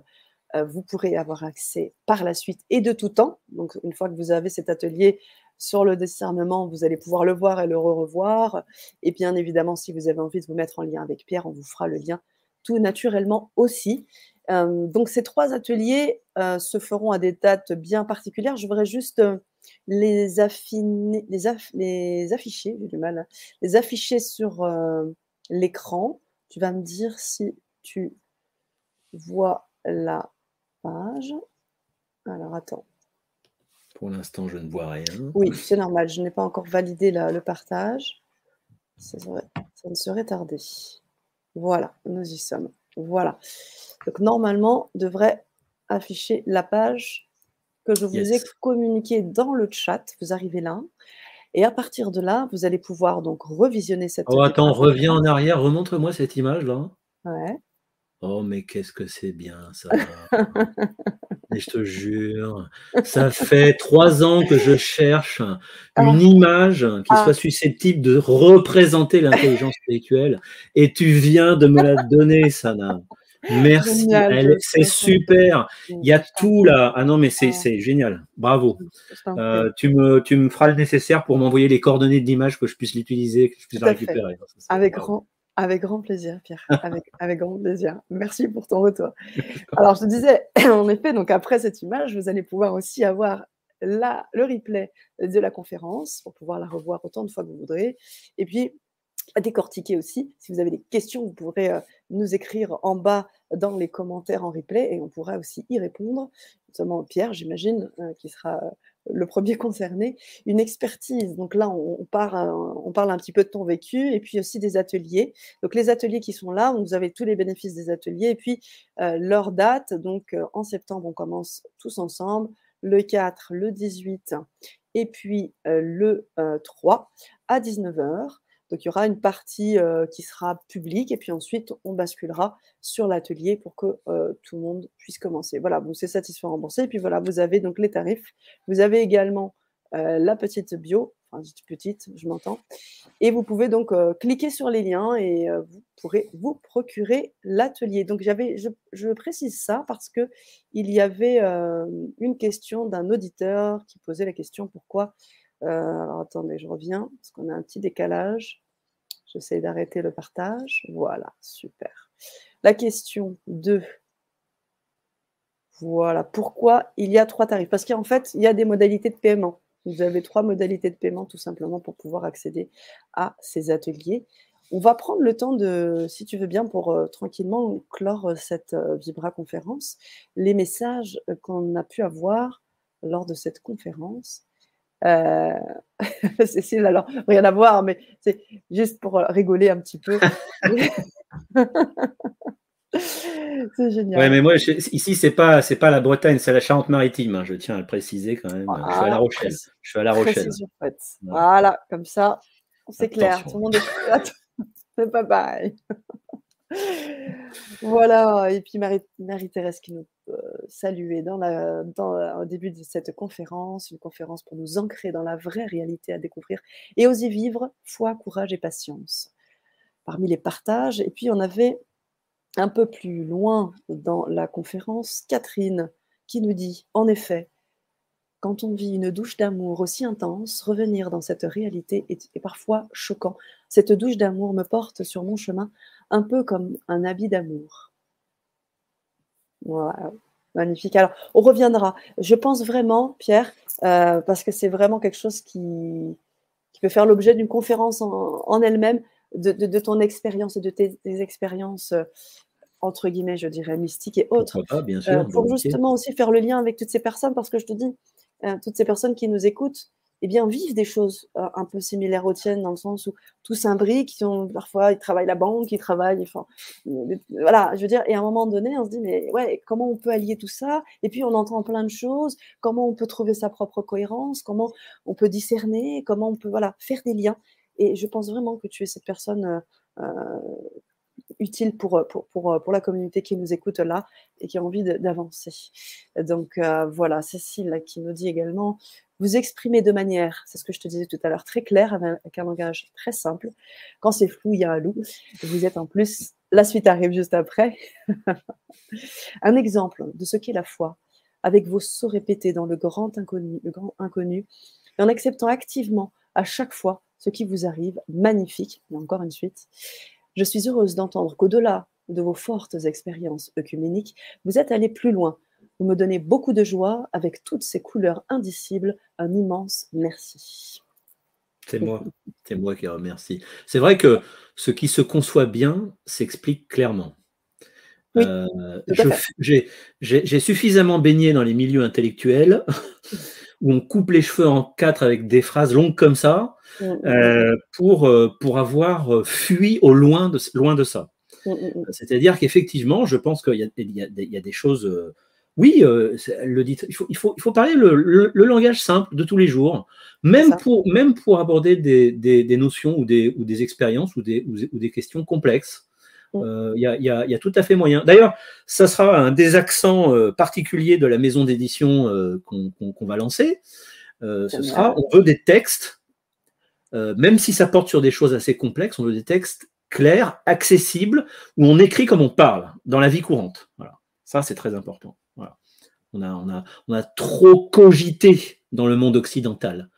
euh, vous pourrez avoir accès par la suite et de tout temps. Donc une fois que vous avez cet atelier sur le discernement, vous allez pouvoir le voir et le revoir. Et bien évidemment, si vous avez envie de vous mettre en lien avec Pierre, on vous fera le lien tout naturellement aussi. Euh, donc ces trois ateliers euh, se feront à des dates bien particulières. Je voudrais juste les, affiner, les, les afficher, j'ai du mal, les afficher sur euh, l'écran. Tu vas me dire si tu vois la page. Alors attends. Pour l'instant, je ne vois rien. Oui, c'est normal. Je n'ai pas encore validé le partage. Ça, ça ne serait tardé. Voilà, nous y sommes. Voilà. Donc normalement, devrait afficher la page que je vous ai communiqué dans le chat. Vous arrivez là. Et à partir de là, vous allez pouvoir donc revisionner cette. Oh, attends, reviens en arrière, remontre-moi cette image-là. Ouais. Oh, mais qu'est-ce que c'est bien ça. (laughs) mais je te jure, ça fait trois ans que je cherche ah. une image qui ah. soit susceptible de représenter l'intelligence spirituelle et tu viens de me la donner, Sana. Merci, c'est super. Il y a tout là. Ah non, mais c'est génial. Bravo. Euh, tu, me, tu me feras le nécessaire pour m'envoyer les coordonnées de l'image que je puisse l'utiliser, que je puisse la récupérer. avec, grand, avec grand plaisir, Pierre. Avec, (laughs) avec grand plaisir. Merci pour ton retour. Alors, je te disais, (clears throat) en effet, donc après cette image, vous allez pouvoir aussi avoir la, le replay de la conférence pour pouvoir la revoir autant de fois que vous voudrez. Et puis, à décortiquer aussi. Si vous avez des questions, vous pourrez euh, nous écrire en bas dans les commentaires en replay et on pourra aussi y répondre. Notamment Pierre, j'imagine, euh, qui sera le premier concerné, une expertise. Donc là, on, part, on parle un petit peu de ton vécu et puis aussi des ateliers. Donc les ateliers qui sont là, vous avez tous les bénéfices des ateliers et puis leur date. Donc en septembre, on commence tous ensemble, le 4, le 18 et puis le 3 à 19h. Donc, il y aura une partie qui sera publique et puis ensuite, on basculera sur l'atelier pour que tout le monde puisse commencer. Voilà, vous c'est satisfait remboursé. Et puis voilà, vous avez donc les tarifs. Vous avez également la petite bio, enfin, petite, je m'entends. Et vous pouvez donc cliquer sur les liens et vous pourrez vous procurer l'atelier. Donc, j'avais, je, je, précise ça parce que il y avait une question d'un auditeur qui posait la question pourquoi euh, alors attendez, je reviens parce qu'on a un petit décalage. J'essaie d'arrêter le partage. Voilà, super. La question 2. Voilà, pourquoi il y a trois tarifs? Parce qu'en fait, il y a des modalités de paiement. Vous avez trois modalités de paiement tout simplement pour pouvoir accéder à ces ateliers. On va prendre le temps de, si tu veux bien, pour euh, tranquillement clore cette euh, Vibra conférence, les messages qu'on a pu avoir lors de cette conférence. Euh, (laughs) Cécile, alors, rien à voir, mais c'est juste pour rigoler un petit peu. (laughs) c'est génial. Ouais, mais moi, ici, c'est pas, c'est pas la Bretagne, c'est la Charente-Maritime. Hein, je tiens à le préciser quand même. je suis à La Rochelle. Je suis à La Rochelle. Voilà, comme ça, c'est clair. Tout le monde est. (laughs) c'est pas pareil. voilà, et puis Marie-Thérèse qui nous euh, saluait dans la, dans, au début de cette conférence, une conférence pour nous ancrer dans la vraie réalité à découvrir et oser vivre foi, courage et patience. Parmi les partages, et puis on avait un peu plus loin dans la conférence Catherine qui nous dit, en effet, quand on vit une douche d'amour aussi intense, revenir dans cette réalité est parfois choquant. Cette douche d'amour me porte sur mon chemin un peu comme un habit d'amour. Voilà, magnifique. Alors, on reviendra. Je pense vraiment, Pierre, euh, parce que c'est vraiment quelque chose qui, qui peut faire l'objet d'une conférence en, elle-même, de, ton expérience et de tes, expériences, euh, entre guillemets, je dirais, mystiques et autres. bien sûr, euh, pour justement aussi faire le lien avec toutes ces personnes, parce que je te dis, toutes ces personnes qui nous écoutent, eh bien, vivent des choses euh, un peu similaires aux tiennes, dans le sens où tout s'imbrique, qui ont, parfois ils travaillent la banque, ils travaillent, enfin, voilà, je veux dire, et à un moment donné, on se dit, mais ouais, comment on peut allier tout ça? Et puis on entend plein de choses, comment on peut trouver sa propre cohérence, comment on peut discerner, comment on peut, voilà, faire des liens? Et je pense vraiment que tu es cette personne euh, euh, utile pour, pour, pour, pour, la communauté qui nous écoute là et qui a envie d'avancer. Donc voilà, Cécile qui nous dit également vous exprimez de manière, c'est ce que je te disais tout à l'heure, très claire, avec un langage très simple. Quand c'est flou, il y a un loup. Vous êtes en plus, la suite arrive juste après. (laughs) un exemple de ce qu'est la foi, avec vos sauts répétés dans le grand inconnu, le grand inconnu, et en acceptant activement à chaque fois ce qui vous arrive, magnifique, il y a encore une suite. Je suis heureuse d'entendre qu'au-delà de vos fortes expériences œcuméniques, vous êtes allé plus loin vous me donnez beaucoup de joie avec toutes ces couleurs indicibles. Un immense merci. C'est moi, c'est moi qui remercie. C'est vrai que ce qui se conçoit bien s'explique clairement. Euh, j'ai suffisamment baigné dans les milieux intellectuels (laughs) où on coupe les cheveux en quatre avec des phrases longues comme ça mm, mm, mm. Euh, pour, euh, pour avoir fui au loin de, loin de ça. C'est-à-dire qu'effectivement, je pense qu'il y, y, a des choses oui, euh, le dit, il, faut, il, faut, il faut parler le, le, langage simple de tous les jours, même, pour, même pour aborder des, des, des, notions ou des, ou des expériences ou des, ou des questions complexes. Euh, il y, a, y, a, y, a, tout à fait moyen. D'ailleurs, ça sera un des accents euh, particuliers de la maison d'édition euh, qu'on va lancer. ce sera, on veut des textes, même si ça porte sur des choses assez complexes, on veut des textes clairs, accessibles, où on écrit comme on parle dans la vie courante. Voilà. Ça, c'est très important. On a, on, a, on a trop cogité dans le monde occidental.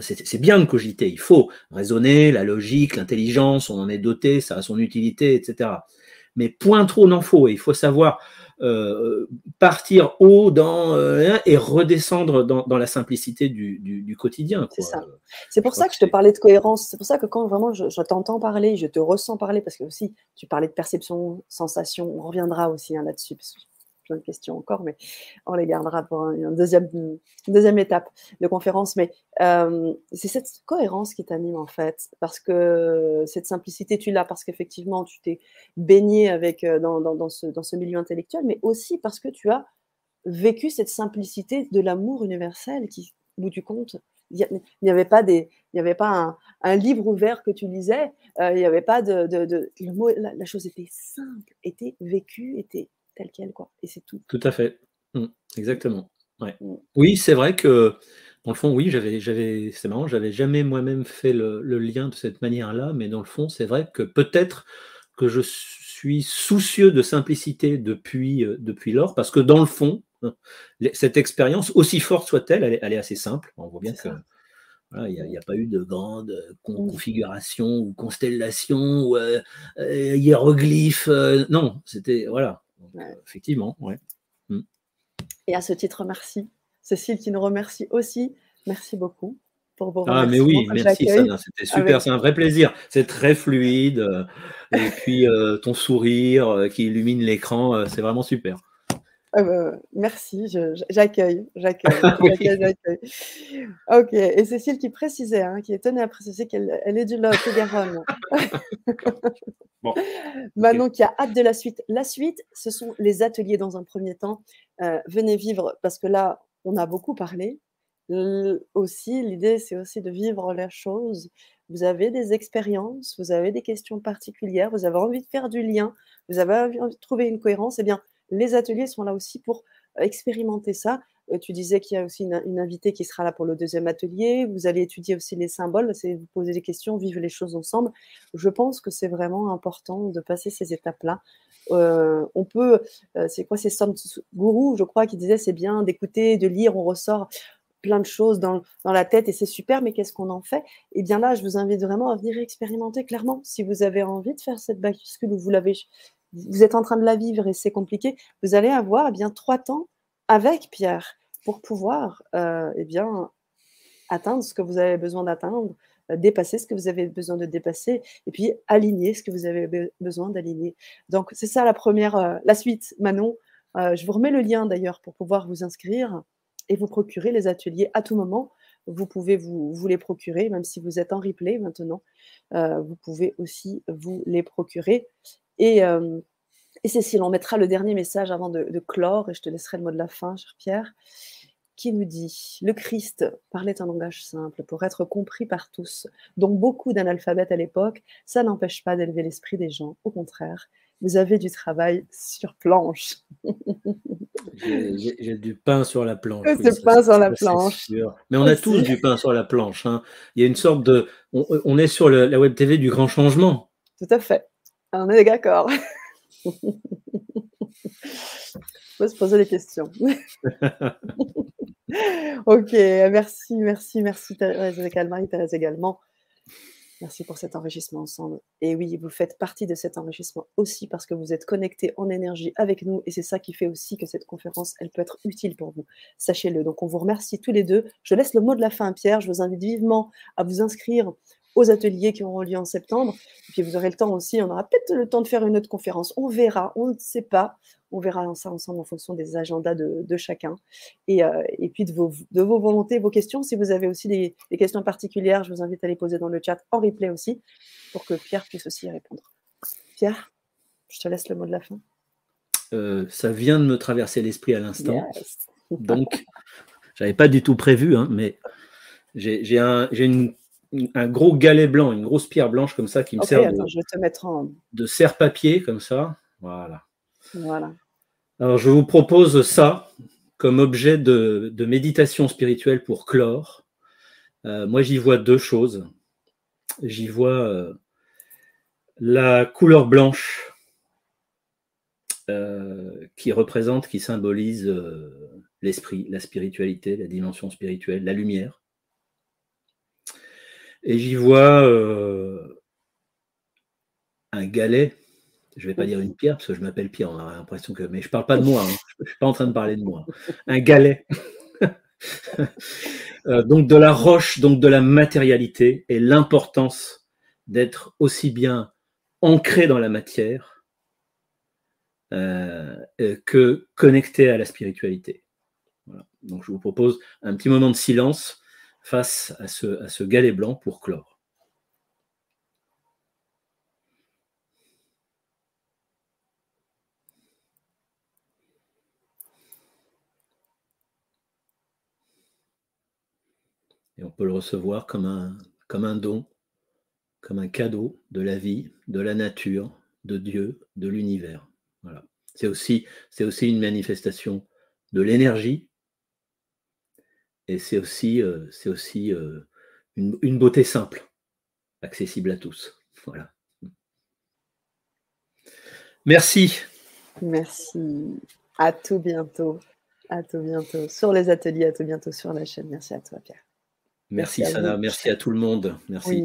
C'est bien de cogiter, il faut raisonner, la logique, l'intelligence, on en est doté, ça a son utilité, etc. Mais point trop n'en faut, il faut savoir euh, partir haut dans, euh, et redescendre dans, dans la simplicité du, du, quotidien. C'est ça. C'est pour ça que je te parlais de cohérence. C'est pour ça que quand vraiment je, je t'entends parler, je te ressens parler, parce que aussi tu parlais de perception, sensation, on reviendra aussi hein, là-dessus, plein de questions encore, mais on les gardera pour une, deuxième, deuxième étape de conférence. Mais euh, c'est cette cohérence qui t'anime en fait, parce que cette simplicité, tu l'as parce qu'effectivement, tu t'es baigné avec, euh, dans, dans, ce, dans ce milieu intellectuel, mais aussi parce que tu as vécu cette simplicité de l'amour universel qui, au bout du compte, il n'y avait pas, des, il y avait pas un, livre ouvert que tu lisais, euh, il n'y avait pas de, de, le mot, la, chose était simple, était vécue, était telle qu'elle, quoi. Et c'est tout. Tout à fait. Mmh, exactement. Ouais. Mmh. Oui, c'est vrai que, dans le fond, oui, j'avais, j'avais, c'est marrant, j'avais jamais moi-même fait le, le, lien de cette manière-là, mais dans le fond, c'est vrai que peut-être que je suis soucieux de simplicité depuis, euh, depuis lors, parce que dans le fond, cette expérience, aussi forte soit-elle, elle, est assez simple. On voit bien que il n'y a, pas eu de grande euh, configuration ou constellation ou euh, euh, hiéroglyphe. non, c'était voilà. Effectivement, ouais. Mm. Et à ce titre, merci. Cécile qui nous remercie aussi. Merci beaucoup. Pour vos ah, mais oui, merci, C'était super, c'est un vrai plaisir. C'est très fluide. et puis, ton sourire qui illumine l'écran, c'est vraiment super. Ah bah, merci, j'accueille, (laughs) j'accueille, j'accueille, Ok, et Cécile qui précisait, hein, qui est tenue à préciser qu'elle elle est du Lot-et-Garonne. (laughs) bon, (laughs) Manon qui a hâte de la suite. La suite, ce sont les ateliers dans un premier temps. Euh, venez vivre, parce que là, on a beaucoup parlé. aussi, l'idée, c'est aussi de vivre la chose. Vous avez des expériences, vous avez des questions particulières, vous avez envie de faire du lien, vous avez envie de trouver une cohérence, eh bien, les ateliers sont là aussi pour expérimenter ça. Tu disais qu'il y a aussi une, invitée qui sera là pour le deuxième atelier. Vous allez étudier aussi les symboles, c'est vous poser des questions, vivre les choses ensemble. Je pense que c'est vraiment important de passer ces étapes-là. on peut, c'est quoi, c'est Sam Guru, je crois, qui disait c'est bien d'écouter, de lire, on ressort plein de choses dans, la tête et c'est super, mais qu'est-ce qu'on en fait? Eh bien là, je vous invite vraiment à venir expérimenter clairement. Si vous avez envie de faire cette bascule ou vous l'avez vous êtes en train de la vivre et c'est compliqué, vous allez avoir eh bien trois temps avec Pierre pour pouvoir euh, eh atteindre ce que vous avez besoin d'atteindre, euh, dépasser ce que vous avez besoin de dépasser et puis aligner ce que vous avez besoin d'aligner. Donc c'est ça la première, euh, la suite. Manon, je vous remets le lien d'ailleurs pour pouvoir vous inscrire et vous procurer les ateliers à tout moment. Vous pouvez vous les procurer, même si vous êtes en replay maintenant. vous pouvez aussi vous les procurer. Et, euh, et Cécile, on mettra le dernier message avant de, clore, et je te laisserai le mot de la fin, cher Pierre, qui nous dit Le Christ parlait un langage simple pour être compris par tous, dont beaucoup d'analphabètes à l'époque. Ça n'empêche pas d'élever l'esprit des gens. Au contraire, vous avez du travail sur planche. (laughs) J'ai du pain sur la planche. C'est pain sur la planche. Mais on a tous du pain sur la planche. Hein. Il y a une sorte de. On, est sur la web TV du grand changement. Tout à fait. On est d'accord. (laughs) On peut se poser des questions. (laughs) ok, merci, merci, merci Thérèse et Thérèse également. Merci pour cet enrichissement ensemble. Et oui, vous faites partie de cet enrichissement aussi parce que vous êtes connectés en énergie avec nous et c'est ça qui fait aussi que cette conférence, elle peut être utile pour vous. Sachez-le. Donc, on vous remercie tous les deux. Je laisse le mot de la fin à Pierre. Je vous invite vivement à vous inscrire aux ateliers qui auront lieu en septembre. Et puis vous aurez le temps aussi, on aura peut-être le temps de faire une autre conférence. On verra, on ne sait pas. On verra ça ensemble en fonction des agendas de, chacun. Et, euh, et, puis de vos, de vos volontés, vos questions. Si vous avez aussi des, questions particulières, je vous invite à les poser dans le chat en replay aussi, pour que Pierre puisse aussi y répondre. Pierre, je te laisse le mot de la fin. Euh, ça vient de me traverser l'esprit à l'instant. Donc, j'avais pas du tout prévu, hein, mais j'ai un, une un gros galet blanc, une grosse pierre blanche comme ça qui me sert de, serre-papier comme ça. Voilà. Voilà. Alors je vous propose ça comme objet de, méditation spirituelle pour clore. Euh, moi j'y vois deux choses. J'y vois euh, la couleur blanche euh, qui représente, qui symbolise l'esprit, la spiritualité, la dimension spirituelle, la lumière. Et j'y vois euh, un galet. Je ne vais pas dire une pierre, parce que je m'appelle Pierre, on a l'impression que. Mais je ne parle pas de moi, hein. je ne suis pas en train de parler de moi. Un galet. (laughs) Euh, donc de la roche, donc de la matérialité, et l'importance d'être aussi bien ancré dans la matière que connecté à la spiritualité. Donc je vous propose un petit moment de silence face à ce, à galet blanc pour clore. Et on peut le recevoir comme un, don, comme un cadeau de la vie, de la nature, de Dieu, de l'univers. Voilà. C'est aussi une manifestation de l'énergie et c'est aussi, euh, c'est aussi euh, une, une, beauté simple, accessible à tous. Voilà. Merci. Merci. À tout bientôt. À tout bientôt sur les ateliers, à tout bientôt sur la chaîne. Merci à toi, Pierre. Merci, Sana, merci à tout le monde. Merci.